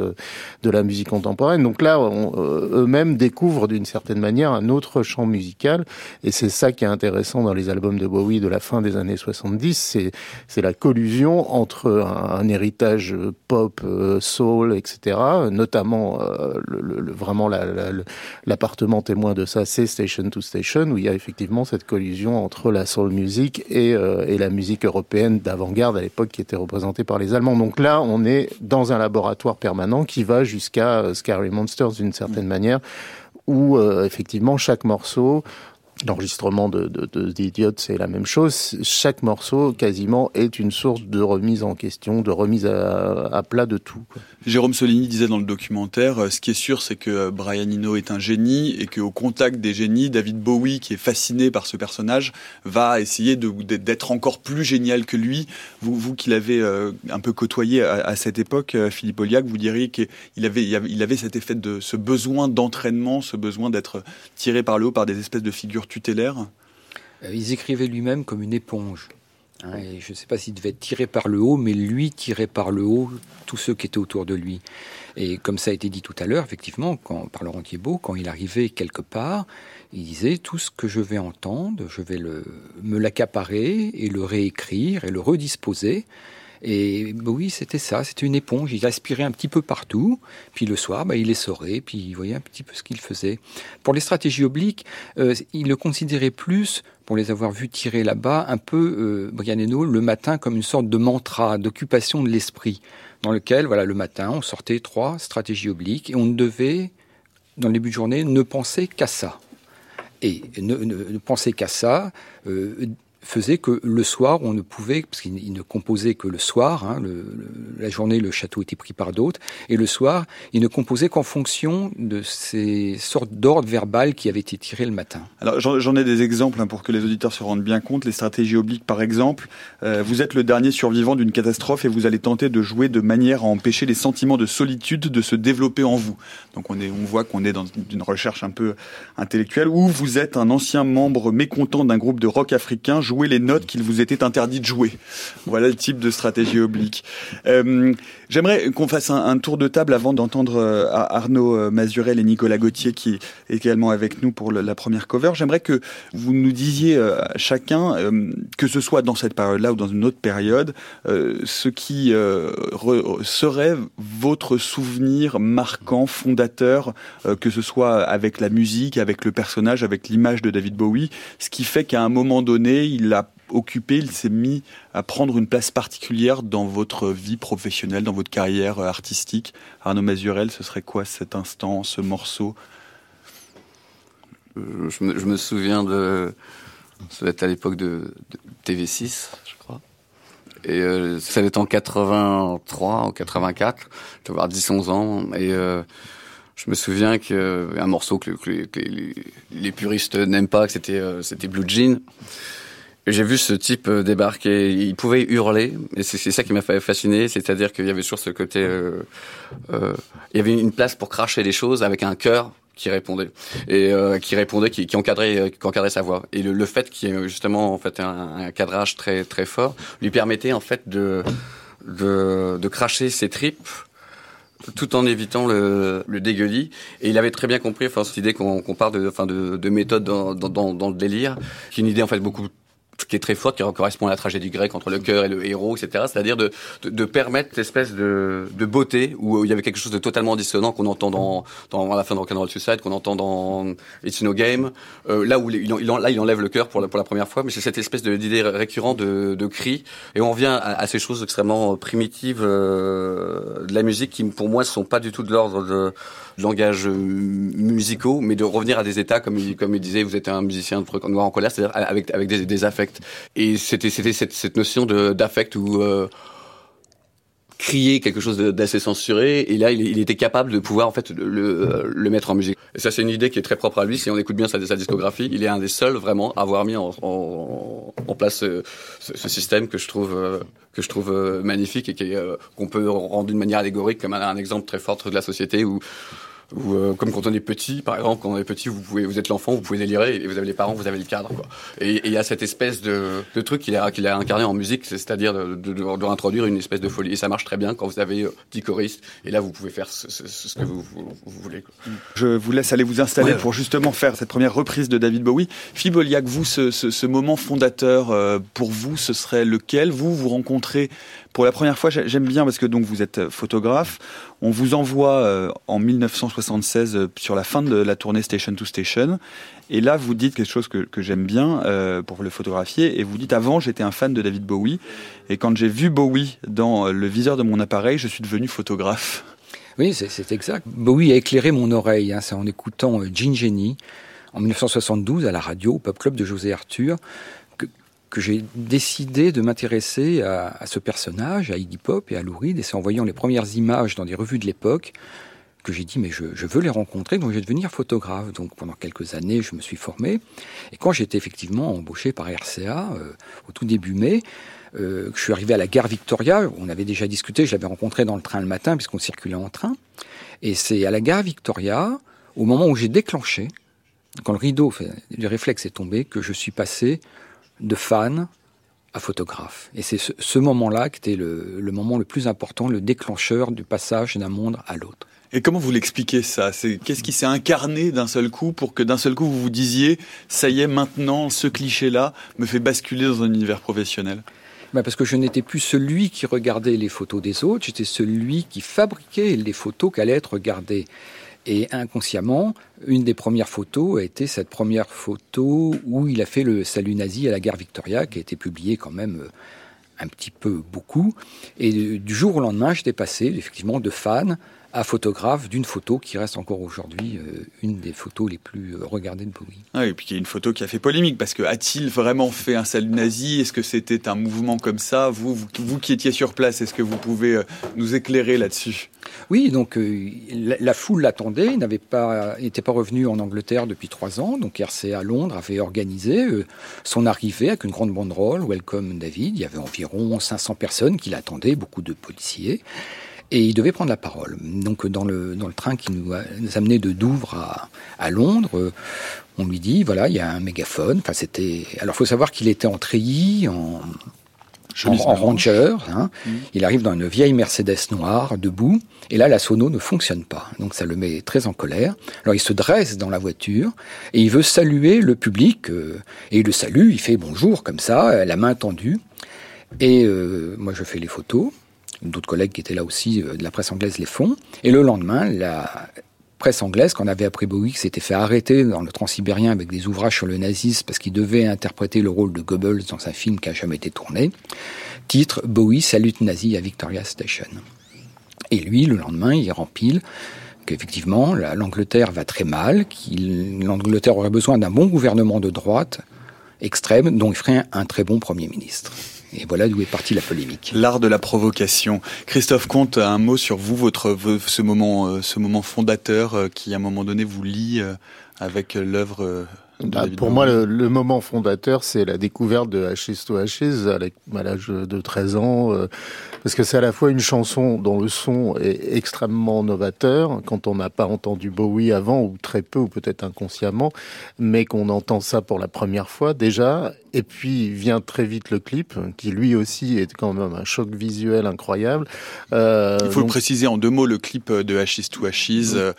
de la musique contemporaine. Donc là, on, eux-mêmes découvrent d'une certaine manière un autre champ musical. Et c'est ça qui est intéressant dans les albums de Bowie de la fin des années 70, c'est, la collusion entre un, héritage pop, euh, soul, etc., notamment euh, le, vraiment la, l'appartement témoin de ça, c'est Station to Station, où il y a effectivement cette collusion entre la soul music et, euh, et la musique européenne d'avant-garde à l'époque qui était représentée par les Allemands. Donc là, on est dans un laboratoire permanent qui va jusqu'à Scary Monsters d'une certaine manière, où euh, effectivement chaque morceau L'enregistrement de, de, de c'est la même chose. Chaque morceau, quasiment, est une source de remise en question, de remise à, plat de tout. Jérôme Solini disait dans le documentaire, euh, ce qui est sûr, c'est que Brian Eno est un génie et qu'au contact des génies, David Bowie, qui est fasciné par ce personnage, va essayer d'être encore plus génial que lui. Vous, vous qui l'avez euh, un peu côtoyé à, cette époque, euh, Philippe Oliac, vous diriez qu'il avait, avait cet effet de ce besoin d'entraînement, ce besoin d'être tiré par le haut par des espèces de figures tutélaire euh, Il écrivait lui-même comme une éponge. Hein, et je ne sais pas s'il devait être tiré par le haut, mais lui tirait par le haut tous ceux qui étaient autour de lui. Et comme ça a été dit tout à l'heure, effectivement, quand, par Laurent Thiebaud, quand il arrivait quelque part, il disait tout ce que je vais entendre, je vais le, me l'accaparer et le réécrire et le redisposer. Et bah oui, c'était ça, c'était une éponge. Il aspirait un petit peu partout, puis le soir, bah, il essorait, puis il voyait un petit peu ce qu'il faisait. Pour les stratégies obliques, euh, il le considérait plus, pour les avoir vus tirer là-bas, un peu, euh, Brianeno, le matin comme une sorte de mantra, d'occupation de l'esprit, dans lequel, voilà, le matin, on sortait trois stratégies obliques et on devait, dans le début de journée, ne penser qu'à ça. Et ne, ne, penser qu'à ça, euh, faisait que le soir, on ne pouvait, parce qu'il ne composait que le soir, hein, la journée, le château était pris par d'autres, et le soir, il ne composait qu'en fonction de ces sortes d'ordres verbal qui avaient été tirés le matin. Alors j'en ai des exemples hein, pour que les auditeurs se rendent bien compte. Les stratégies obliques, par exemple, euh, vous êtes le dernier survivant d'une catastrophe et vous allez tenter de jouer de manière à empêcher les sentiments de solitude de se développer en vous. Donc on, est, on voit qu'on est dans une recherche un peu intellectuelle, où vous êtes un ancien membre mécontent d'un groupe de rock africain jouer les notes qu'il vous était interdit de jouer. Voilà le type de stratégie oblique. Euh, J'aimerais qu'on fasse un, tour de table avant d'entendre euh, Arnaud euh, Mazurel et Nicolas Gauthier qui est également avec nous pour la première cover. J'aimerais que vous nous disiez chacun, que ce soit dans cette période-là ou dans une autre période, ce qui serait votre souvenir marquant, fondateur, que ce soit avec la musique, avec le personnage, avec l'image de David Bowie, ce qui fait qu'à un moment donné, il a occupé, il s'est mis à prendre une place particulière dans votre vie professionnelle, dans votre carrière euh, artistique. Arnaud Mazurel, ce serait quoi cet instant, ce morceau euh, je me, souviens de. Ça va être à l'époque de, TV6, je crois. Et euh, ça va être en 83 ou 84. Je dois avoir 10-11 ans. Et je me souviens qu'un morceau que, les, puristes n'aiment pas, que c'était Blue Jean. J'ai vu ce type euh, débarquer. Il pouvait hurler, et c'est ça qui m'a fasciné, c'est-à-dire qu'il y avait toujours ce côté. Euh, euh, il y avait une place pour cracher les choses avec un cœur qui répondait et euh, qui répondait, qui, encadrait, qui encadrait sa voix. Et le, fait qu'il y ait justement en fait un, un, cadrage très très fort lui permettait en fait de de, de cracher ses tripes tout en évitant le, le dégueulis. Et il avait très bien compris, enfin, cette idée qu'on qu parle de, enfin, de, de méthode dans, dans, dans, le délire, qui est une idée en fait beaucoup qui est très forte, qui correspond à la tragédie grecque entre le cœur et le héros, etc. C'est-à-dire de, de, de, permettre cette espèce de, de beauté où il y avait quelque chose de totalement dissonant qu'on entend dans, dans à la fin de Rock'n'Roll Suicide, qu'on entend dans It's No Game, euh, là où il, il, là il enlève le cœur pour la, pour la première fois, mais c'est cette espèce d'idée récurrente de, de cri, et on revient à, à ces choses extrêmement primitives euh, de la musique qui pour moi ne sont pas du tout de l'ordre de langage euh, musicaux, mais de revenir à des états, comme il, comme il disait, vous êtes un musicien noir en colère, c'est-à-dire avec, avec des, affects. Et c'était cette, cette notion d'affect où euh, crier quelque chose d'assez censuré et là il, était capable de pouvoir en fait le, le mettre en musique et ça c'est une idée qui est très propre à lui si on écoute bien sa, discographie il est un des seuls vraiment à avoir mis en, en, place ce, système que je trouve euh, que je trouve euh, magnifique et qu'on peut rendre d'une manière allégorique comme un, exemple très fort de la société où ou euh, comme quand on est petit, par exemple, quand on est petit, vous pouvez, vous êtes l'enfant, vous pouvez délirer, et vous avez les parents, vous avez le cadre, quoi. Et il y a cette espèce de, de truc qu'il a, qu'il a incarné en musique, c'est-à-dire de, de, de, introduire une espèce de folie. Et ça marche très bien quand vous avez 10 euh, choristes, et là vous pouvez faire ce, ce, ce que vous, vous, voulez. Quoi. Je vous laisse aller vous installer ouais. pour justement faire cette première reprise de David Bowie. Philippe Oliac, vous, ce, ce, moment fondateur, euh, pour vous, ce serait lequel? Vous, vous rencontrez pour la première fois, j'aime bien parce que donc vous êtes photographe. On vous envoie euh, en 1976 euh, sur la fin de la tournée Station to Station. Et là, vous dites quelque chose que, que j'aime bien euh, pour le photographier. Et vous dites avant, j'étais un fan de David Bowie. Et quand j'ai vu Bowie dans le viseur de mon appareil, je suis devenu photographe. Oui, c'est exact. Bowie a éclairé mon oreille. Hein, c'est en écoutant Gin Jenny en 1972 à la radio au Pop Club de José Arthur que j'ai décidé de m'intéresser à, à, ce personnage, à Iggy Pop et à Lou Reed, et c'est en voyant les premières images dans des revues de l'époque que j'ai dit mais je, je, veux les rencontrer, donc je vais devenir photographe. Donc pendant quelques années, je me suis formé, et quand j'étais effectivement embauché par RCA euh, au tout début mai, euh, je suis arrivé à la gare Victoria, on avait déjà discuté, je l'avais rencontré dans le train le matin puisqu'on circulait en train, et c'est à la gare Victoria, au moment où j'ai déclenché, quand le rideau du réflexe est tombé, que je suis passé de fan à photographe. Et c'est ce, moment-là qui était le, le moment le plus important, le déclencheur du passage d'un monde à l'autre. Et comment vous l'expliquez ça? C'est qu'est-ce qui s'est incarné d'un seul coup pour que d'un seul coup vous vous disiez ça y est maintenant ce cliché-là me fait basculer dans un univers professionnel? Ben parce que je n'étais plus celui qui regardait les photos des autres, j'étais celui qui fabriquait les photos qui allaient être regardées. Et inconsciemment, une des premières photos a été cette première photo où il a fait le salut nazi à la guerre Victoria, qui a été publiée quand même euh, un petit peu beaucoup. Et du jour au lendemain, j'étais passé effectivement de fan à photographe d'une photo qui reste encore aujourd'hui euh, une des photos les plus euh, regardées de Bowie. Ah, et puis il y a une photo qui a fait polémique parce que a-t-il vraiment fait un salut nazi? Est-ce que c'était un mouvement comme ça? Vous, vous, qui étiez sur place, est-ce que vous pouvez euh, nous éclairer là-dessus? Oui, donc la, foule l'attendait, n'avait pas, n'était pas revenu en Angleterre depuis trois ans, donc RCA Londres avait organisé son arrivée avec une grande banderole, Welcome David. Il y avait environ 500 personnes qui l'attendaient, beaucoup de policiers. Et il devait prendre la parole. Donc dans le, dans le train qui nous, a, nous amenait de Douvres à, à Londres, on lui dit, voilà, il y a un mégaphone. Enfin, c'était... Alors, il faut savoir qu'il était en treillis, en, en, ranger. Hein. Mmh. Il arrive dans une vieille Mercedes noire, debout, et là, la sono ne fonctionne pas. Donc, ça le met très en colère. Alors, il se dresse dans la voiture, et il veut saluer le public, euh, et il le salue, il fait bonjour, comme ça, la main tendue. Et euh, moi, je fais les photos d'autres collègues qui étaient là aussi euh, de la presse anglaise les font. Et le lendemain, la presse anglaise, qu'on avait appris Bowie, s'était fait arrêter dans le transsibérien avec des ouvrages sur le nazisme parce qu'il devait interpréter le rôle de Goebbels dans un film qui n'a jamais été tourné. Titre Bowie salute nazi à Victoria Station. Et lui, le lendemain, il rempile qu'effectivement, l'Angleterre va très mal, qu'il l'Angleterre aurait besoin d'un bon gouvernement de droite extrême dont il ferait un très bon Premier ministre. Et voilà d'où est partie la polémique. L'art de la provocation. Christophe Comte, un mot sur vous, votre ce moment, euh, ce moment fondateur euh, qui à un moment donné vous lie euh, avec l'œuvre bah, pour moi, le, moment fondateur, c'est la découverte de Ashes to à l'âge de 13 ans, euh, parce que c'est à la fois une chanson dont le son est extrêmement novateur, quand on n'a pas entendu Bowie avant, ou très peu, ou peut-être inconsciemment, mais qu'on entend ça pour la première fois déjà, et puis vient très vite le clip, qui lui aussi est quand même un choc visuel incroyable. Euh, Il faut le préciser en deux mots, le clip de Ashes to Ashes, euh,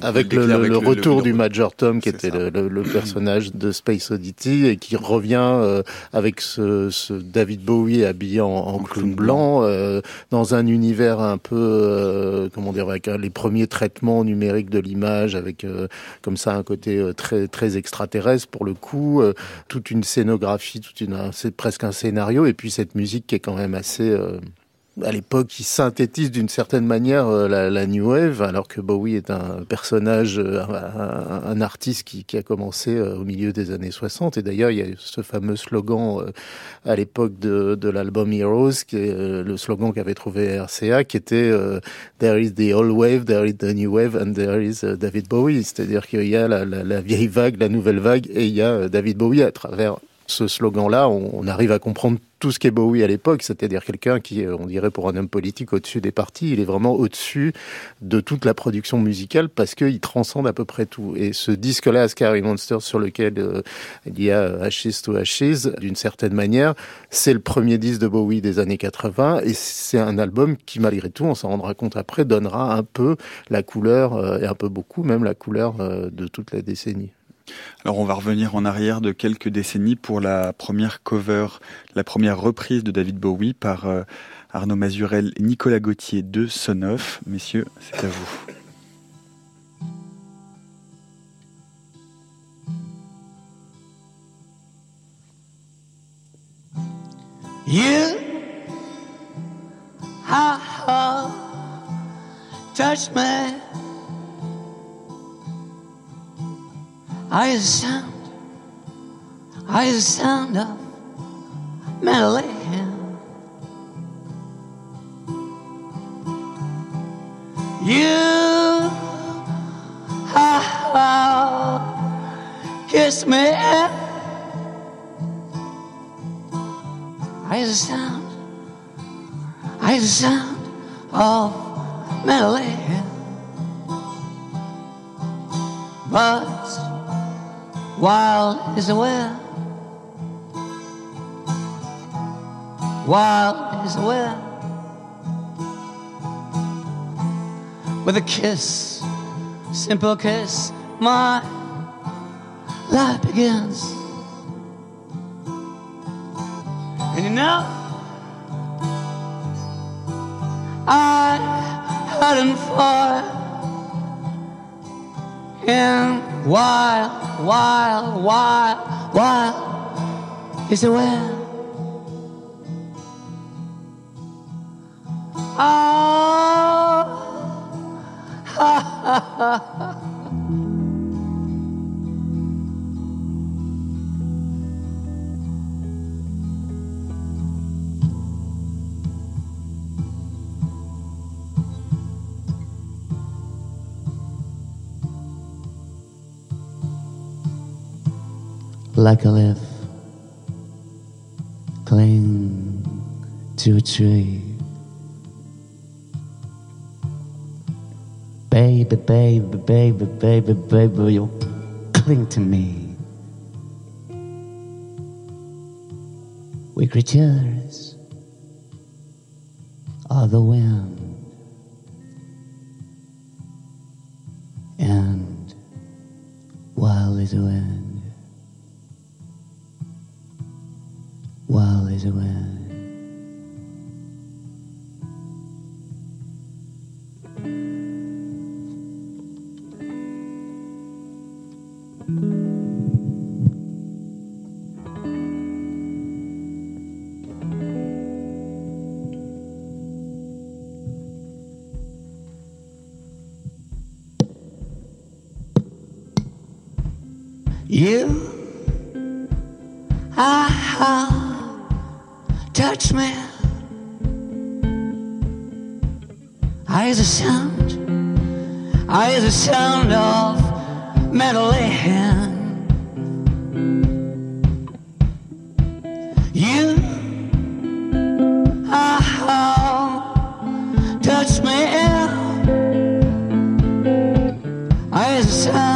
avec le, le, retour du Major Tom, qui était le, personnage de Space Oddity, et qui revient euh, avec ce, ce, David Bowie habillé en, en clown blanc, euh, dans un univers un peu, euh, comment dire, avec les premiers traitements numériques de l'image, avec comme ça un côté très très extraterrestre pour le coup, toute une scénographie, toute une, c'est presque un scénario, et puis cette musique qui est quand même assez à l'époque, qui synthétise d'une certaine manière euh, la, New Wave, alors que Bowie est un personnage, euh, un, artiste qui, a commencé euh, au milieu des années 60. Et d'ailleurs, il y a ce fameux slogan à l'époque de, l'album Heroes, qui le slogan qu'avait trouvé RCA, qui était There is the old wave, there is the new wave, and there is David Bowie. C'est-à-dire qu'il y a la, vieille vague, la nouvelle vague, et il y a David Bowie à travers ce slogan-là, on, arrive à comprendre tout ce qu'est Bowie à l'époque, c'est-à-dire quelqu'un qui, on dirait pour un homme politique, au-dessus des partis, il est vraiment au-dessus de toute la production musicale parce qu'il transcende à peu près tout. Et ce disque-là, Scary Monster, sur lequel euh, il y a Ashes to Ashes, d'une certaine manière, c'est le premier disque de Bowie des années 80 et c'est un album qui, malgré tout, on s'en rendra compte après, donnera un peu la couleur, euh, et un peu beaucoup même la couleur euh, de toute la décennie. Alors on va revenir en arrière de quelques décennies pour la première cover, la première reprise de David Bowie par euh, Arnaud Mazurel et Nicolas Gauthier de Sonoff. Messieurs, c'est à vous. I hear the sound, I hear the sound of Madeline. You, kiss me. I hear the sound, I hear the sound of Madeline. But wild as a well. wild the wind. With a kiss, simple kiss, my life begins. And you know, I hadn't far in wild, wild, wild, wild is the wind. Ah, ha, ha, ha, like a leaf cling to a tree. Baby, baby, baby, baby, baby, you cling to me. We creatures are the wind. And while it's wind. While is the sound, I hear the sound of metal hand. You, ah, touch me. I hear the sound.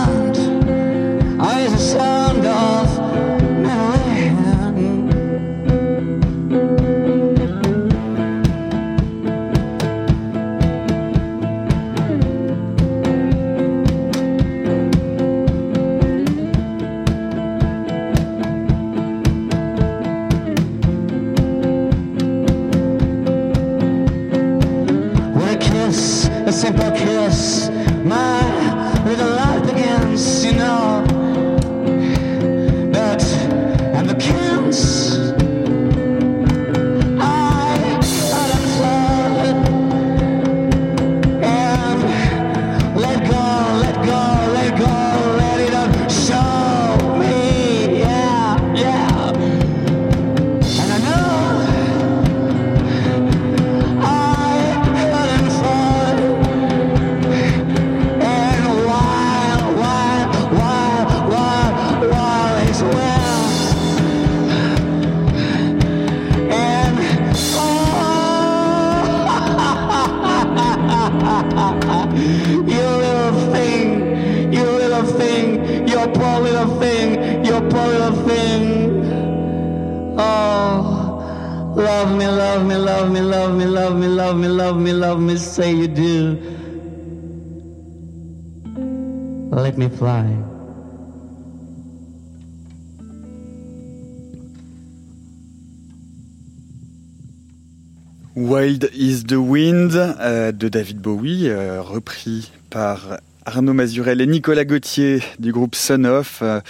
Wild is the Wind euh, de David Bowie, euh, repris par Arnaud Mazurel et Nicolas Gauthier du groupe Son of, euh,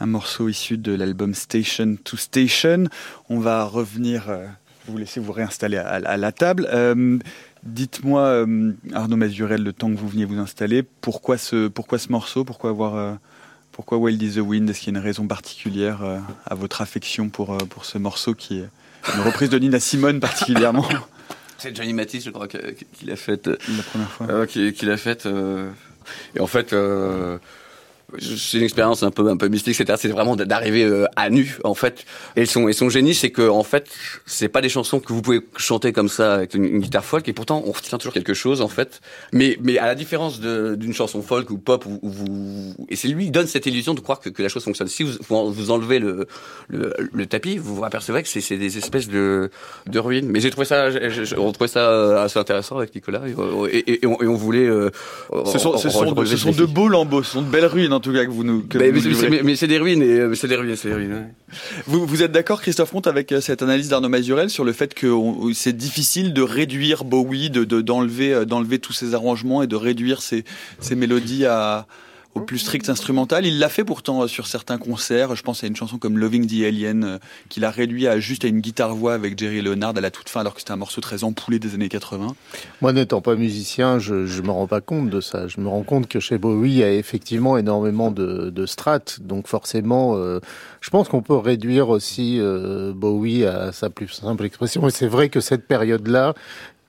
un morceau issu de l'album Station to Station. On va revenir, vous laisser vous réinstaller à, la table. Dites-moi, Arnaud Mazurel, le temps que vous veniez vous installer, pourquoi ce, pourquoi ce morceau? Pourquoi avoir pourquoi Wild is the Wind? Est-ce qu'il y a une raison particulière à votre affection pour, pour ce morceau qui est une reprise de Nina Simone particulièrement [laughs] C'est Johnny Matisse, je crois, qu'il a fait. La première fois. Euh, qu'il a fait. Euh, et en fait, euh, c'est une expérience un peu un peu mystique c'est c'est vraiment d'arriver euh, à nu en fait. Et son et son génie c'est que en fait c'est pas des chansons que vous pouvez chanter comme ça avec une, guitare folk et pourtant on retient toujours quelque chose en fait. Mais mais à la différence d'une chanson folk ou pop où, vous et c'est lui qui donne cette illusion de croire que, que la chose fonctionne. Si vous vous enlevez le le, le tapis vous vous apercevez que c'est des espèces de de ruines. Mais j'ai trouvé ça j'ai trouvé ça assez intéressant avec Nicolas et, et, on, et on, voulait euh, ce sont, ce sont, de, ce sont de beaux lambeaux ce sont de belles ruines en tout cas que vous nous mais, c'est des ruines, et euh, c'est des ruines, c'est des ruines. Vous, vous êtes d'accord, Christophe Monte, avec euh, cette analyse d'Arnaud Mazurel sur le fait que c'est difficile de réduire Bowie, de d'enlever euh, d'enlever tous ces arrangements et de réduire ces, ces mélodies à au plus strict instrumental. Il l'a fait pourtant euh, sur certains concerts. Je pense à une chanson comme Loving the Alien, euh, qu'il a réduit à juste à une guitare-voix avec Jerry Leonard à la toute fin, alors que c'était un morceau très empoulé des années 80. Moi, n'étant pas musicien, je ne me rends pas compte de ça. Je me rends compte que chez Bowie, il y a effectivement énormément de, de strates. Donc forcément, euh, je pense qu'on peut réduire aussi Bowie à sa plus simple expression. Et c'est vrai que cette période-là,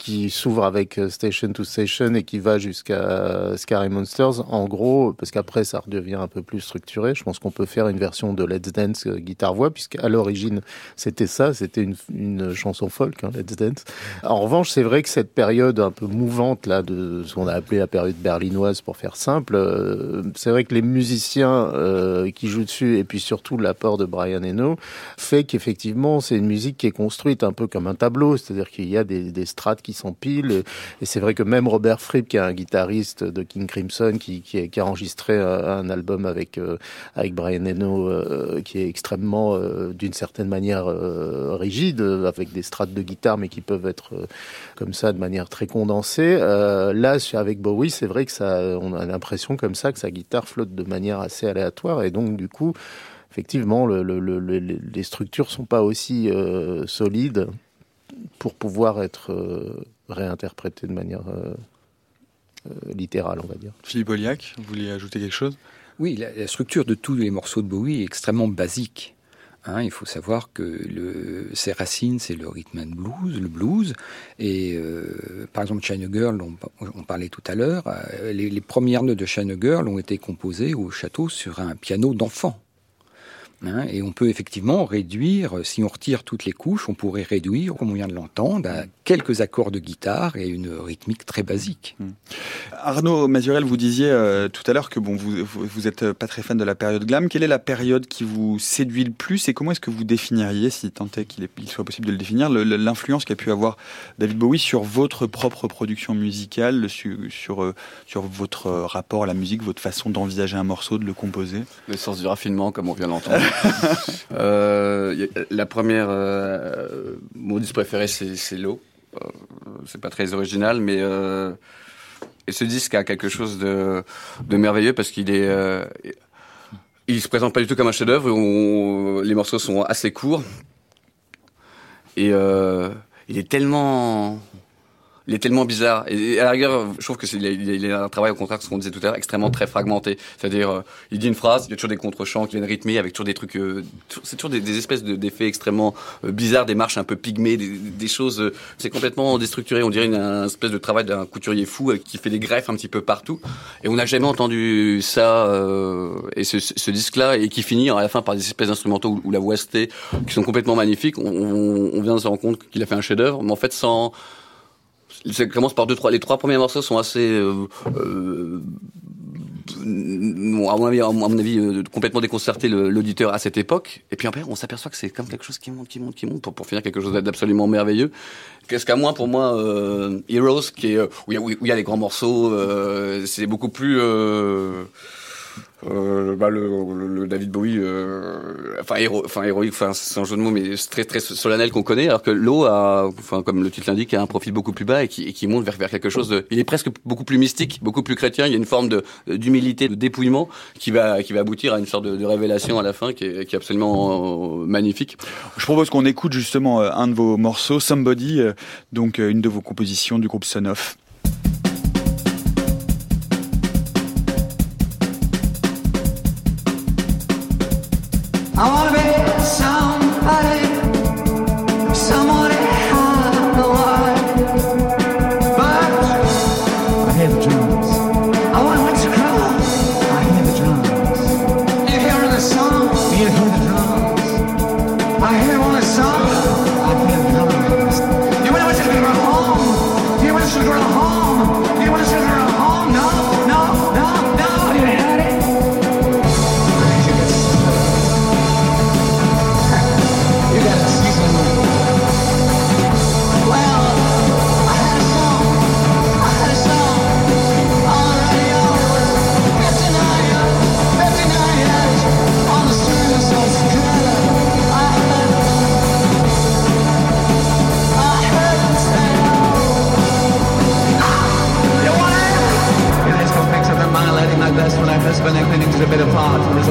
qui s'ouvre avec euh, Station to Station et qui va jusqu'à Scary Monsters. En gros, parce qu'après ça redevient un peu plus structuré, je pense qu'on peut faire une version de Let's Dance euh, guitare-voix, puisqu'à l'origine c'était ça, c'était une, une, chanson folk, hein, Let's Dance. En revanche, c'est vrai que cette période un peu mouvante là de ce qu'on a appelé la période berlinoise pour faire simple, euh, c'est vrai que les musiciens qui jouent dessus et puis surtout l'apport de Brian Eno fait qu'effectivement c'est une musique qui est construite un peu comme un tableau, c'est-à-dire qu'il y a des, des strates qui s'empilent. Et c'est vrai que même Robert Fripp, qui est un guitariste de King Crimson, qui, a enregistré un, album avec, euh, avec Brian Eno, euh, qui est extrêmement, euh, d'une certaine manière, rigide, avec des strates de guitare, mais qui peuvent être comme ça de manière très condensée. là, avec Bowie, c'est vrai que ça, on a l'impression comme ça que sa guitare flotte de manière assez aléatoire. Et donc, du coup, effectivement, le, le, les structures sont pas aussi solides pour pouvoir être euh, réinterprété de manière euh, euh, littérale, on va dire. Philippe Oliac, vous vouliez ajouter quelque chose? Oui, la, structure de tous les morceaux de Bowie est extrêmement basique. Hein, il faut savoir que le, ses racines, c'est le rhythm and blues, le blues. Et par exemple, China Girl, on, on parlait tout à l'heure, les, les, premières notes de China Girl ont été composées au château sur un piano d'enfant. Hein, et on peut effectivement réduire, si on retire toutes les couches, on pourrait réduire, comme on vient de l'entendre, à quelques accords de guitare et une rythmique très basique. Hmm. Arnaud Mazurel, vous disiez euh, tout à l'heure que bon, vous, vous êtes pas très fan de la période glam. Quelle est la période qui vous séduit le plus et comment est-ce que vous définiriez, si tant est qu'il soit possible de le définir, l'influence qu'a pu avoir David Bowie sur votre propre production musicale, sur, sur, euh, sur votre rapport à la musique, votre façon d'envisager un morceau, de le composer? Le sens du raffinement, comme on vient de l'entendre. [laughs] Euh, la première euh, disque préféré, c'est l'eau. Euh, c'est pas très original, mais euh, ce disque a quelque chose de, merveilleux parce qu'il est, il se présente pas du tout comme un chef-d'œuvre. Les morceaux sont assez courts et il est tellement il est tellement bizarre. Et à la rigueur, je trouve que c'est il, a un travail au contraire, ce qu'on disait tout à l'heure, extrêmement très fragmenté. C'est-à-dire, euh, il dit une phrase, il y a toujours des contre-chants qui viennent rythmer avec toujours des trucs, euh, c'est toujours des, des espèces d'effets extrêmement euh, bizarres, des marches un peu pygmées, des, des choses, c'est complètement déstructuré. On dirait une, espèce de travail d'un couturier fou qui fait des greffes un petit peu partout. Et on n'a jamais entendu ça et ce, ce disque-là et qui finit à la fin par des espèces d'instrumentaux ou, la voix qui sont complètement magnifiques. On, on vient de se rendre compte qu'il a fait un chef-d'œuvre, mais en fait sans ça commence par deux, trois. Les trois premiers morceaux sont assez, euh, euh, à mon avis, à mon avis euh, complètement déconcerté l'auditeur à cette époque. Et puis après, on s'aperçoit que c'est comme quelque chose qui monte, qui monte, qui monte, pour, pour finir quelque chose d'absolument merveilleux. Qu'est-ce qu'à moi, pour moi, euh, Heroes, qui est où il y, y a les grands morceaux, euh, c'est beaucoup plus euh, bah, le, le, David Bowie, euh, enfin, héro, enfin héroïque, enfin c'est un jeu de mots, mais très très solennel qu'on connaît, alors que l'eau a, enfin comme le titre l'indique, a un profil beaucoup plus bas et qui, et qui monte vers, vers quelque chose de, il est presque beaucoup plus mystique, beaucoup plus chrétien. Il y a une forme de d'humilité, de dépouillement qui va qui va aboutir à une sorte de, révélation à la fin qui est, qui est absolument euh, magnifique. Je propose qu'on écoute justement euh, un de vos morceaux, Somebody, euh, donc une de vos compositions du groupe Son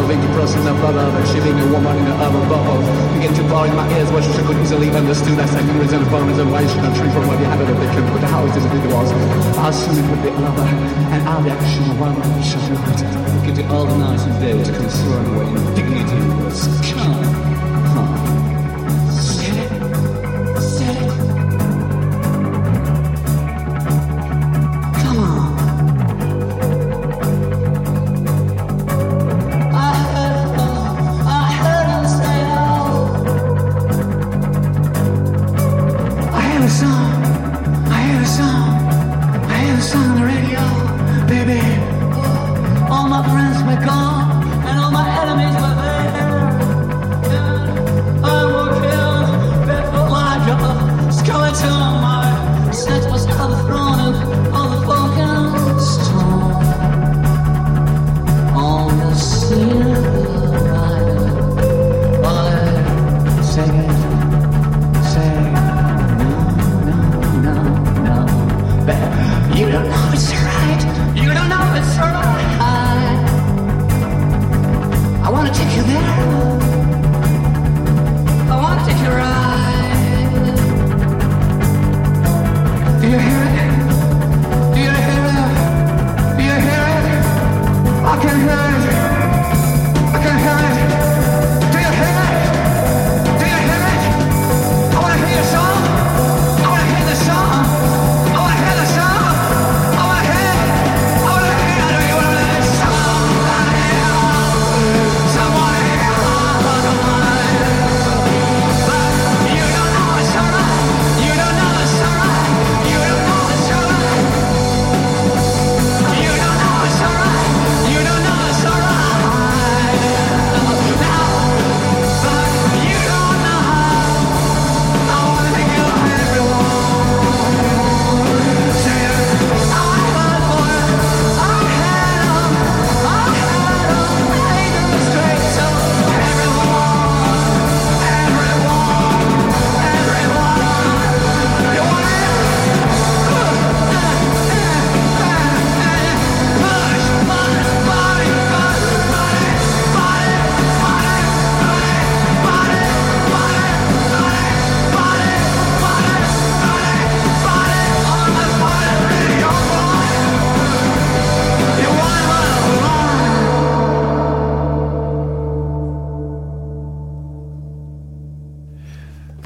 apart from resolving the process of love and shivering a woman in a other bubble. Begin to bar in my ears what you could easily understood as second reason for reason why you should not shrink from what you have in the can put the house as it was? I'll soon it will be another, and I'll be action one shall be better. Get the all the nights and days concern where indignity was. Come,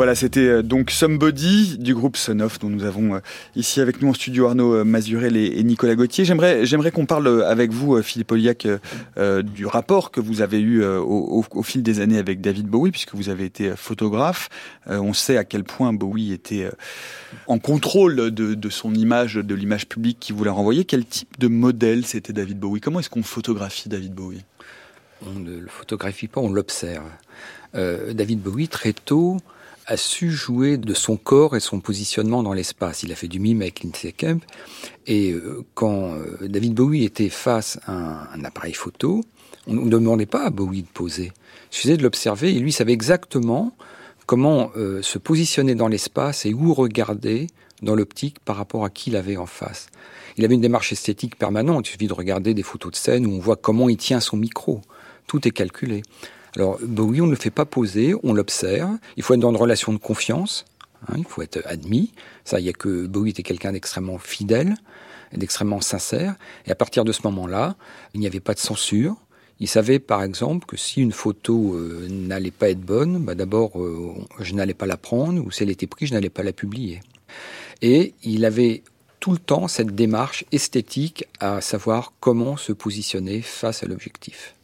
Voilà, c'était euh, donc Somebody du groupe Sonoff dont nous avons euh, ici avec nous en studio Arnaud euh, Mazurel et Nicolas Gauthier. J'aimerais, j'aimerais qu'on parle avec vous, Philippe Oliac, du rapport que vous avez eu au, fil des années avec David Bowie, puisque vous avez été photographe. on sait à quel point Bowie était en contrôle de, son image, de l'image publique qu'il voulait renvoyer. Quel type de modèle c'était David Bowie? Comment est-ce qu'on photographie David Bowie? On ne le photographie pas, on l'observe. David Bowie, très tôt, a su jouer de son corps et son positionnement dans l'espace. Il a fait du mime avec Lindsay Kemp. Et euh, quand euh, David Bowie était face à un, appareil photo, on ne demandait pas à Bowie de poser. Il suffisait de l'observer et lui savait exactement comment euh, se positionner dans l'espace et où regarder dans l'optique par rapport à qui il avait en face. Il avait une démarche esthétique permanente. Il suffit de regarder des photos de scène où on voit comment il tient son micro. Tout est calculé. Alors Bowie, on ne le fait pas poser, on l'observe. Il faut être dans une relation de confiance. Hein, il faut être admis. Ça, il y a que Bowie était quelqu'un d'extrêmement fidèle, d'extrêmement sincère. Et à partir de ce moment-là, il n'y avait pas de censure. Il savait, par exemple, que si une photo euh, n'allait pas être bonne, bah d'abord, euh, je n'allais pas la prendre, ou si elle était prise, je n'allais pas la publier. Et il avait tout le temps cette démarche esthétique à savoir comment se positionner face à l'objectif.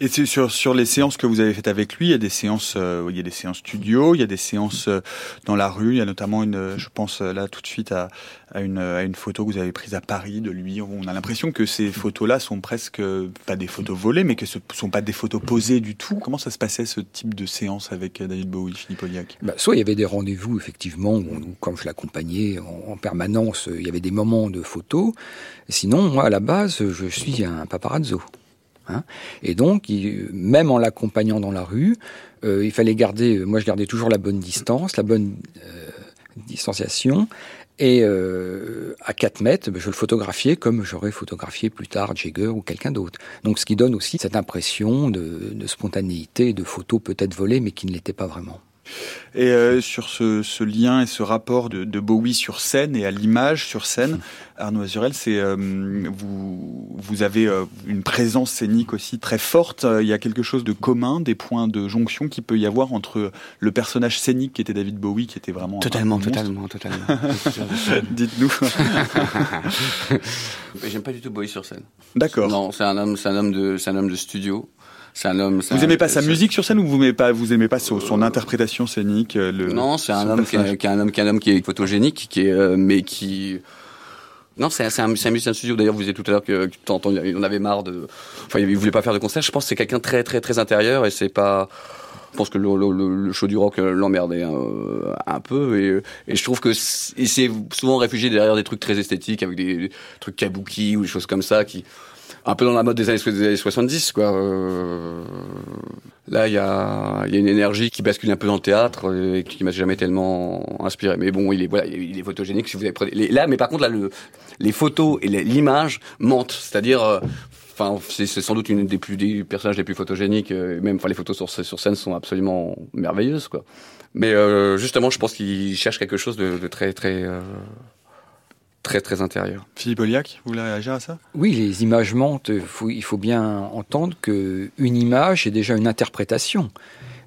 Et sur, sur les séances que vous avez faites avec lui, il y a des séances, euh, il y a des séances studio, il y a des séances euh, dans la rue. Il y a notamment une, je pense euh, là tout de suite à, à, une, à une photo que vous avez prise à Paris de lui. On a l'impression que ces photos-là sont presque pas des photos volées, mais que ce sont pas des photos posées du tout. Comment ça se passait ce type de séance avec David Bowie, Philippe Oliac bah, Soit il y avait des rendez-vous effectivement, où, comme je l'accompagnais en, en, permanence, il y avait des moments de photos. Sinon, moi à la base, je suis un paparazzo. Hein. et donc, même en l'accompagnant dans la rue, euh, il fallait garder, moi je gardais toujours la bonne distance, la bonne euh, distanciation, Et euh, à 4 mètres, ben, je le photographiais comme j'aurais photographié plus tard Jagger ou quelqu'un d'autre. Donc ce qui donne aussi cette impression de, de spontanéité, de photos peut-être volées, mais qui ne l'étaient pas vraiment. Et euh, sur ce, lien et ce rapport de, Bowie sur scène et à l'image sur scène, Arnaud Azurel, c'est euh, vous, vous avez euh, une présence scénique aussi très forte. Il y a quelque chose de commun, des points de jonction qui peut y avoir entre le personnage scénique qui était David Bowie, qui était vraiment totalement, totalement, totalement. [laughs] [laughs] Dites-nous. J'aime pas du tout Bowie sur scène. D'accord. Non, c'est un homme, c'est un homme de, c'est un homme de studio. C'est un homme. Vous aimez pas sa musique sur scène ou vous aimez pas, vous aimez pas son, interprétation scénique euh, le, Non, c'est un homme qui, est, un homme qui est un homme qui est photogénique, qui est, euh, mais qui. Non, c'est un, un, musicien de studio. D'ailleurs, vous disiez tout à l'heure que, il en avait marre de. Enfin, il voulait pas faire de concert. Je pense que c'est quelqu'un très, très, très intérieur et c'est pas. Je pense que le, le, show du rock l'emmerdait un, un, peu et, et je trouve que c'est souvent réfugié derrière des trucs très esthétiques avec des, trucs kabuki ou des choses comme ça qui un peu dans la mode des années, des années 70, quoi. Euh, là, il y a, y a, une énergie qui bascule un peu dans le théâtre et qui m'a jamais tellement inspiré. Mais bon, il est, voilà, il est photogénique. Si vous avez là, mais par contre, là, le, les photos et l'image mentent. C'est-à-dire, euh, enfin, c'est sans doute une des plus des personnages les plus photogéniques. Euh, même, enfin, les photos sur, sur scène sont absolument merveilleuses, quoi. Mais justement, je pense qu'il cherche quelque chose de, de très, très très très intérieur. Philippe Oliac, vous voulez réagir à ça? Oui, les images mentent. il faut bien entendre qu'une image est déjà une interprétation.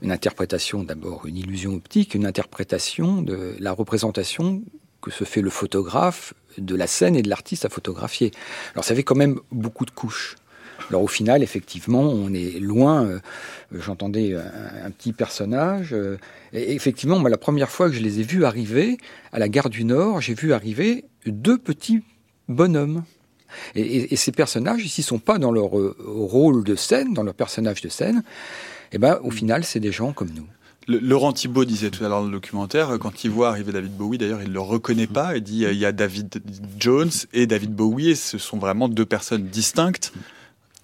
Une interprétation d'abord, une illusion optique, une interprétation de la représentation que se fait le photographe de la scène et de l'artiste à photographier. Alors ça fait quand même beaucoup de couches. Alors au final, effectivement, on est loin. Euh, j'entendais un, petit personnage. Euh, et effectivement, la première fois que je les ai vus arriver à la gare du Nord, j'ai vu arriver deux petits bonhommes. Et, ces personnages ici sont pas dans leur euh, rôle de scène, dans leur personnage de scène. Eh ben, au final, c'est des gens comme nous. Laurent Thibault disait tout à l'heure dans le documentaire, quand il voit arriver David Bowie, d'ailleurs, il ne le reconnaît pas. Il dit il y a David Jones et David Bowie, et ce sont vraiment deux personnes distinctes.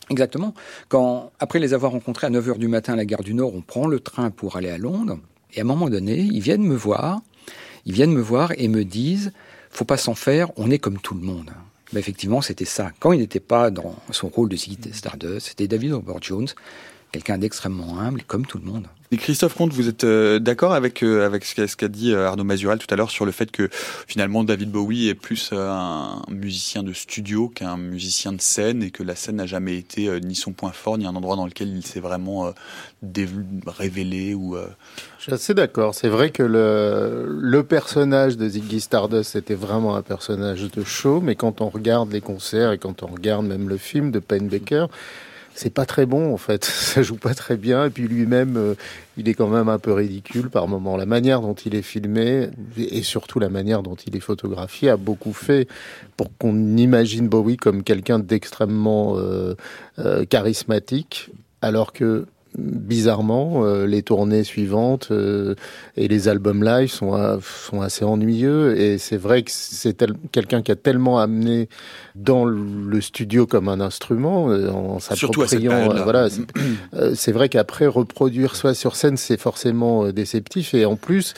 Exactement. Quand, après les avoir rencontrés à 9h du matin à la gare du Nord, on prend le train pour aller à Londres. Et à un moment donné, ils viennent me voir. Ils viennent me voir et me disent faut pas s'en faire, on est comme tout le monde. Mais effectivement, c'était ça. Quand il n'était pas dans son rôle de Ziggy Stardust, c'était David Robert Jones, quelqu'un d'extrêmement humble, comme tout le monde. Christophe Comte, vous êtes euh, d'accord avec euh, avec ce qu'a dit euh, Arnaud Mazurel tout à l'heure sur le fait que finalement David Bowie est plus un musicien de studio qu'un musicien de scène et que la scène n'a jamais été ni son point fort ni un endroit dans lequel il s'est vraiment révélé ou. Je suis assez d'accord. C'est vrai que le, le personnage de Ziggy Stardust était vraiment un personnage de show, mais quand on regarde les concerts et quand on regarde même le film de Payne Baker, c'est pas très bon en fait, [laughs] ça joue pas très bien et puis lui-même euh, il est quand même un peu ridicule par moment. La manière dont il est filmé et surtout la manière dont il est photographié a beaucoup fait pour qu'on imagine Bowie comme quelqu'un d'extrêmement euh, euh, charismatique alors que bizarrement, euh, les tournées suivantes euh, et les albums live sont, euh, sont assez ennuyeux. Et c'est vrai que c'est quelqu'un qui a tellement amené dans le studio comme un instrument, en s'appropriant. voilà, c'est vrai qu'après reproduire soit sur scène, c'est forcément déceptif. Et en plus,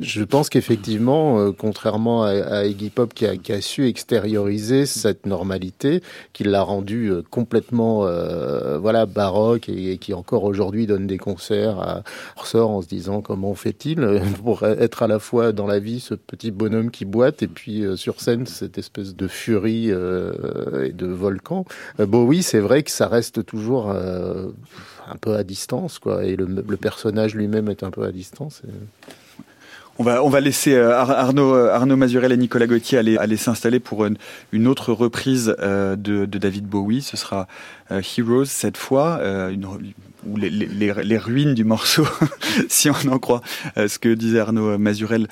je pense qu'effectivement, euh, contrairement à, à, Iggy Pop qui a, su extérioriser cette normalité, qui l'a rendu euh, complètement euh, voilà baroque et, qui encore aujourd'hui donne des concerts, à, ressort en se disant comment fait-il [laughs] pour être à la fois dans la vie ce petit bonhomme qui boite et puis sur scène cette espèce de furie et de volcan. bon oui, c'est vrai que ça reste toujours un peu à distance quoi, et le, personnage lui-même est un peu à distance. On va, on va laisser euh, Arnaud, euh, Arnaud Mazurel et Nicolas Gauthier aller, aller s'installer pour une, autre reprise euh, de, de, David Bowie. Ce sera Heroes cette fois, une, ou les, les, les, ruines du morceau, [laughs] si on en croit ce que disait Arnaud Mazurel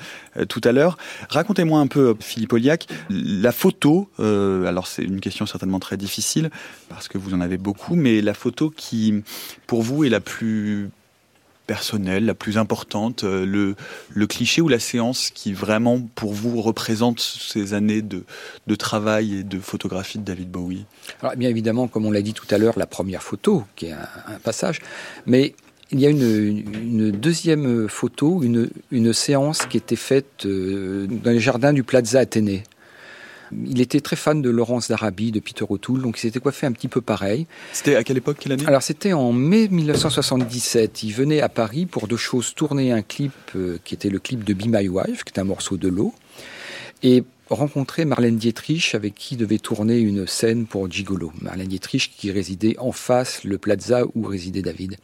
tout à l'heure. Racontez-moi un peu, Philippe Oliac, la photo. alors c'est une question certainement très difficile parce que vous en avez beaucoup, mais la photo qui, pour vous, est la plus personnelle, la plus importante, euh, le, le, cliché ou la séance qui vraiment pour vous représente ces années de, de travail et de photographie de David Bowie? Alors bien évidemment, comme on l'a dit tout à l'heure, la première photo, qui est un, passage, mais il y a une, deuxième photo, une, une, séance qui était faite euh, dans les jardins du Plaza Athénée. Il était très fan de Laurence d'Arabie, de Peter O'Toole, donc il s'était coiffé un petit peu pareil. C'était à quelle époque, quelle année? Alors c'était en mai 1977. Il venait à Paris pour deux choses, tourner un clip euh, qui était le clip de Be My Wife, qui est un morceau de l'eau, et rencontrer Marlène Dietrich avec qui devait tourner une scène pour Gigolo. Marlène Dietrich qui résidait en face le plaza où résidait David.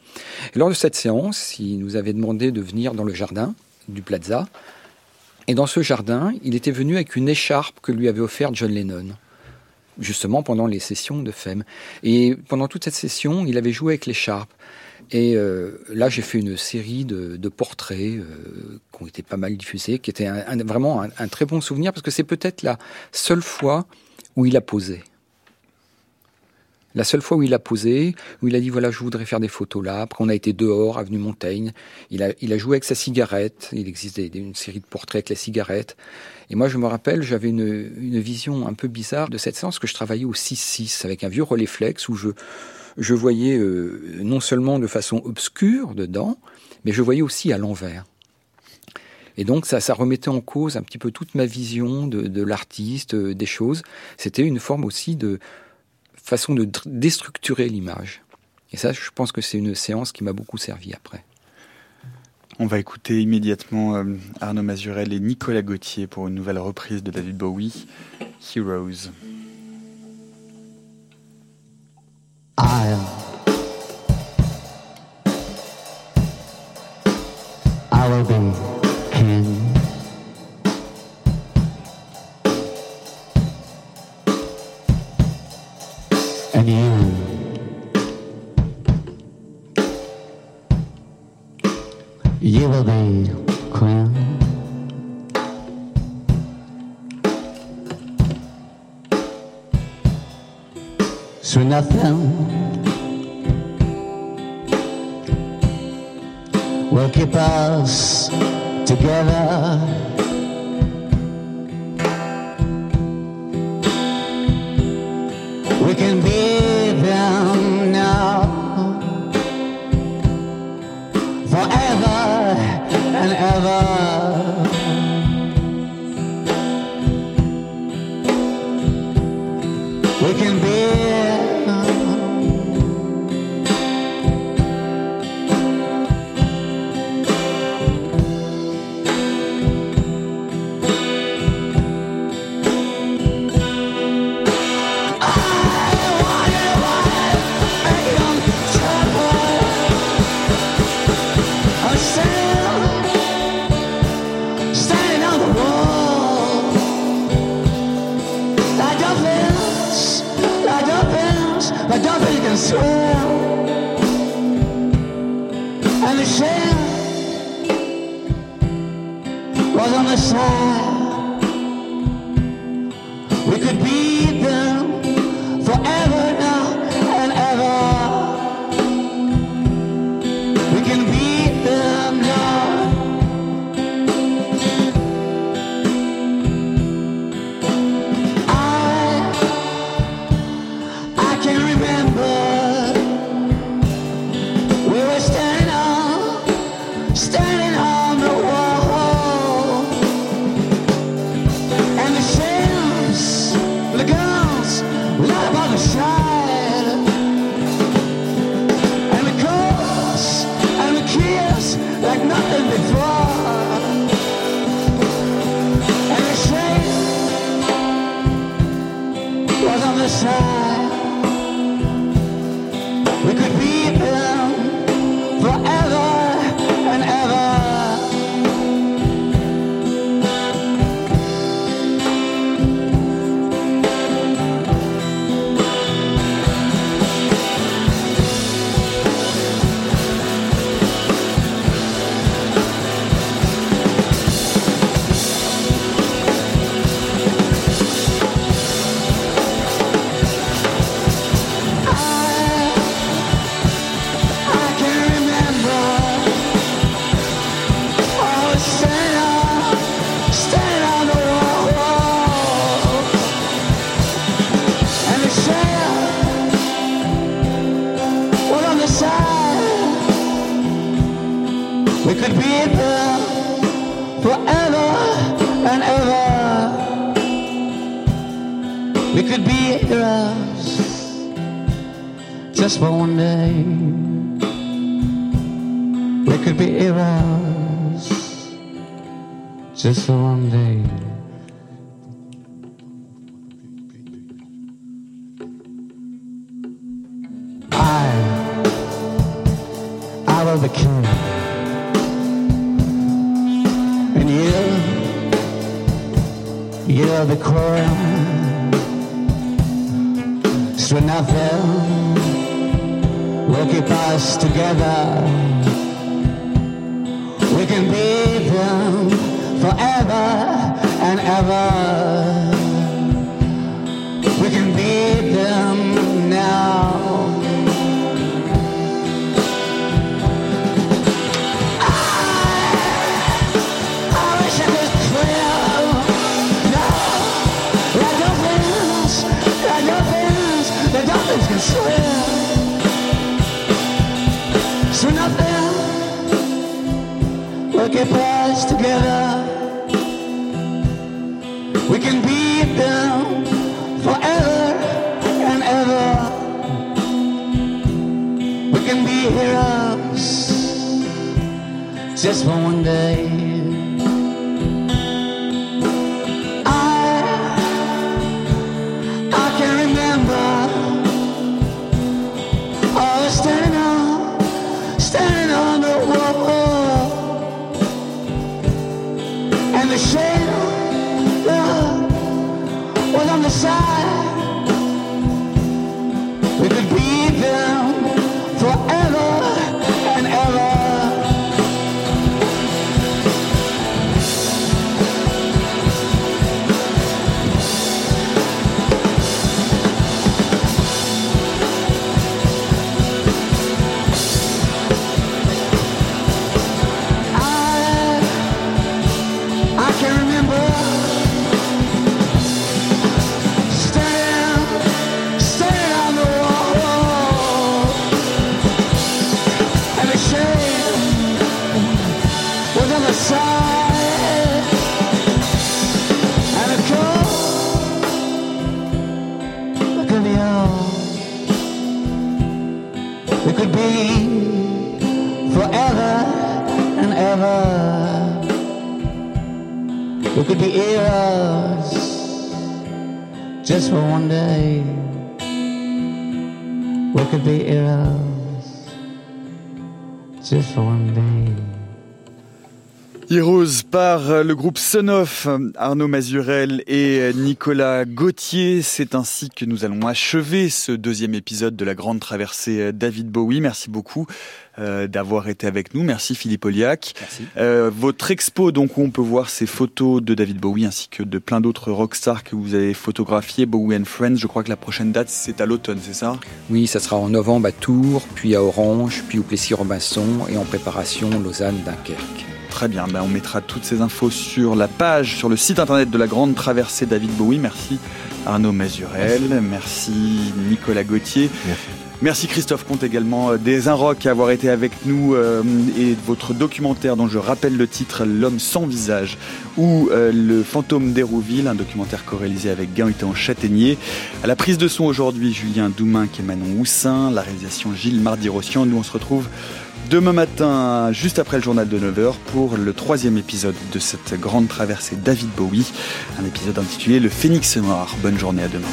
lors de cette séance, il nous avait demandé de venir dans le jardin du plaza. Et dans ce jardin, il était venu avec une écharpe que lui avait offerte John Lennon justement pendant les sessions de FEM. Et pendant toute cette session, il avait joué avec l'écharpe. Et euh, là, j'ai fait une série de, portraits euh, qui ont été pas mal diffusés, qui étaient vraiment un, très bon souvenir, parce que c'est peut-être la seule fois où il a posé. La seule fois où il a posé, où il a dit voilà, je voudrais faire des photos là. Après, on a été dehors, avenue Montaigne. Il a, il a joué avec sa cigarette. Il existait une série de portraits avec la cigarette. Et moi, je me rappelle, j'avais une, une vision un peu bizarre de cette séance que je travaillais au 6-6 avec un vieux relais flex où je, je voyais euh, non seulement de façon obscure dedans, mais je voyais aussi à l'envers. Et donc ça, ça remettait en cause un petit peu toute ma vision de, l'artiste, euh, des choses. C'était une forme aussi de façon de déstructurer l'image. Et ça, je pense que c'est une séance qui m'a beaucoup servi après. On va écouter immédiatement euh, Arnaud Mazurel et Nicolas Gauthier pour une nouvelle reprise de David Bowie, Heroes. I'll, I will be king. Will be queen. So nothing will keep us together. We can be ever. We can be. Just for one day. Keep us together. We can beat them forever and ever. We can be heroes just for one day. Par le groupe Sonoff, Arnaud Mazurel et Nicolas Gauthier. C'est ainsi que nous allons achever ce deuxième épisode de la grande traversée David Bowie. Merci beaucoup euh, d'avoir été avec nous. Merci Philippe Oliac. Merci. Euh, votre expo, donc, où on peut voir ces photos de David Bowie ainsi que de plein d'autres rockstars que vous avez photographiés, Bowie and Friends. Je crois que la prochaine date, c'est à l'automne, c'est ça? Oui, ça sera en novembre à Tours, puis à Orange, puis au Plessis-Robinson et en préparation Lausanne-Dunkerque. Très bien, ben on mettra toutes ces infos sur la page, sur le site internet de la Grande Traversée David Bowie. Merci Arnaud Mazurel, merci, Nicolas Gauthier. Merci. Christophe Comte également euh, des Inrock à avoir été avec nous euh, et votre documentaire dont je rappelle le titre L'homme sans visage ou euh, Le fantôme d'Hérouville, un documentaire co-réalisé avec Gaëtan Châtaignier. À la prise de son aujourd'hui Julien Doumin et Manon Houssin, la réalisation Gilles Mardi-Rossian. Nous on se retrouve demain matin, juste après le journal de 9h, pour le troisième épisode de cette grande traversée David Bowie, un épisode intitulé Le Phénix Noir. Bonne journée à demain.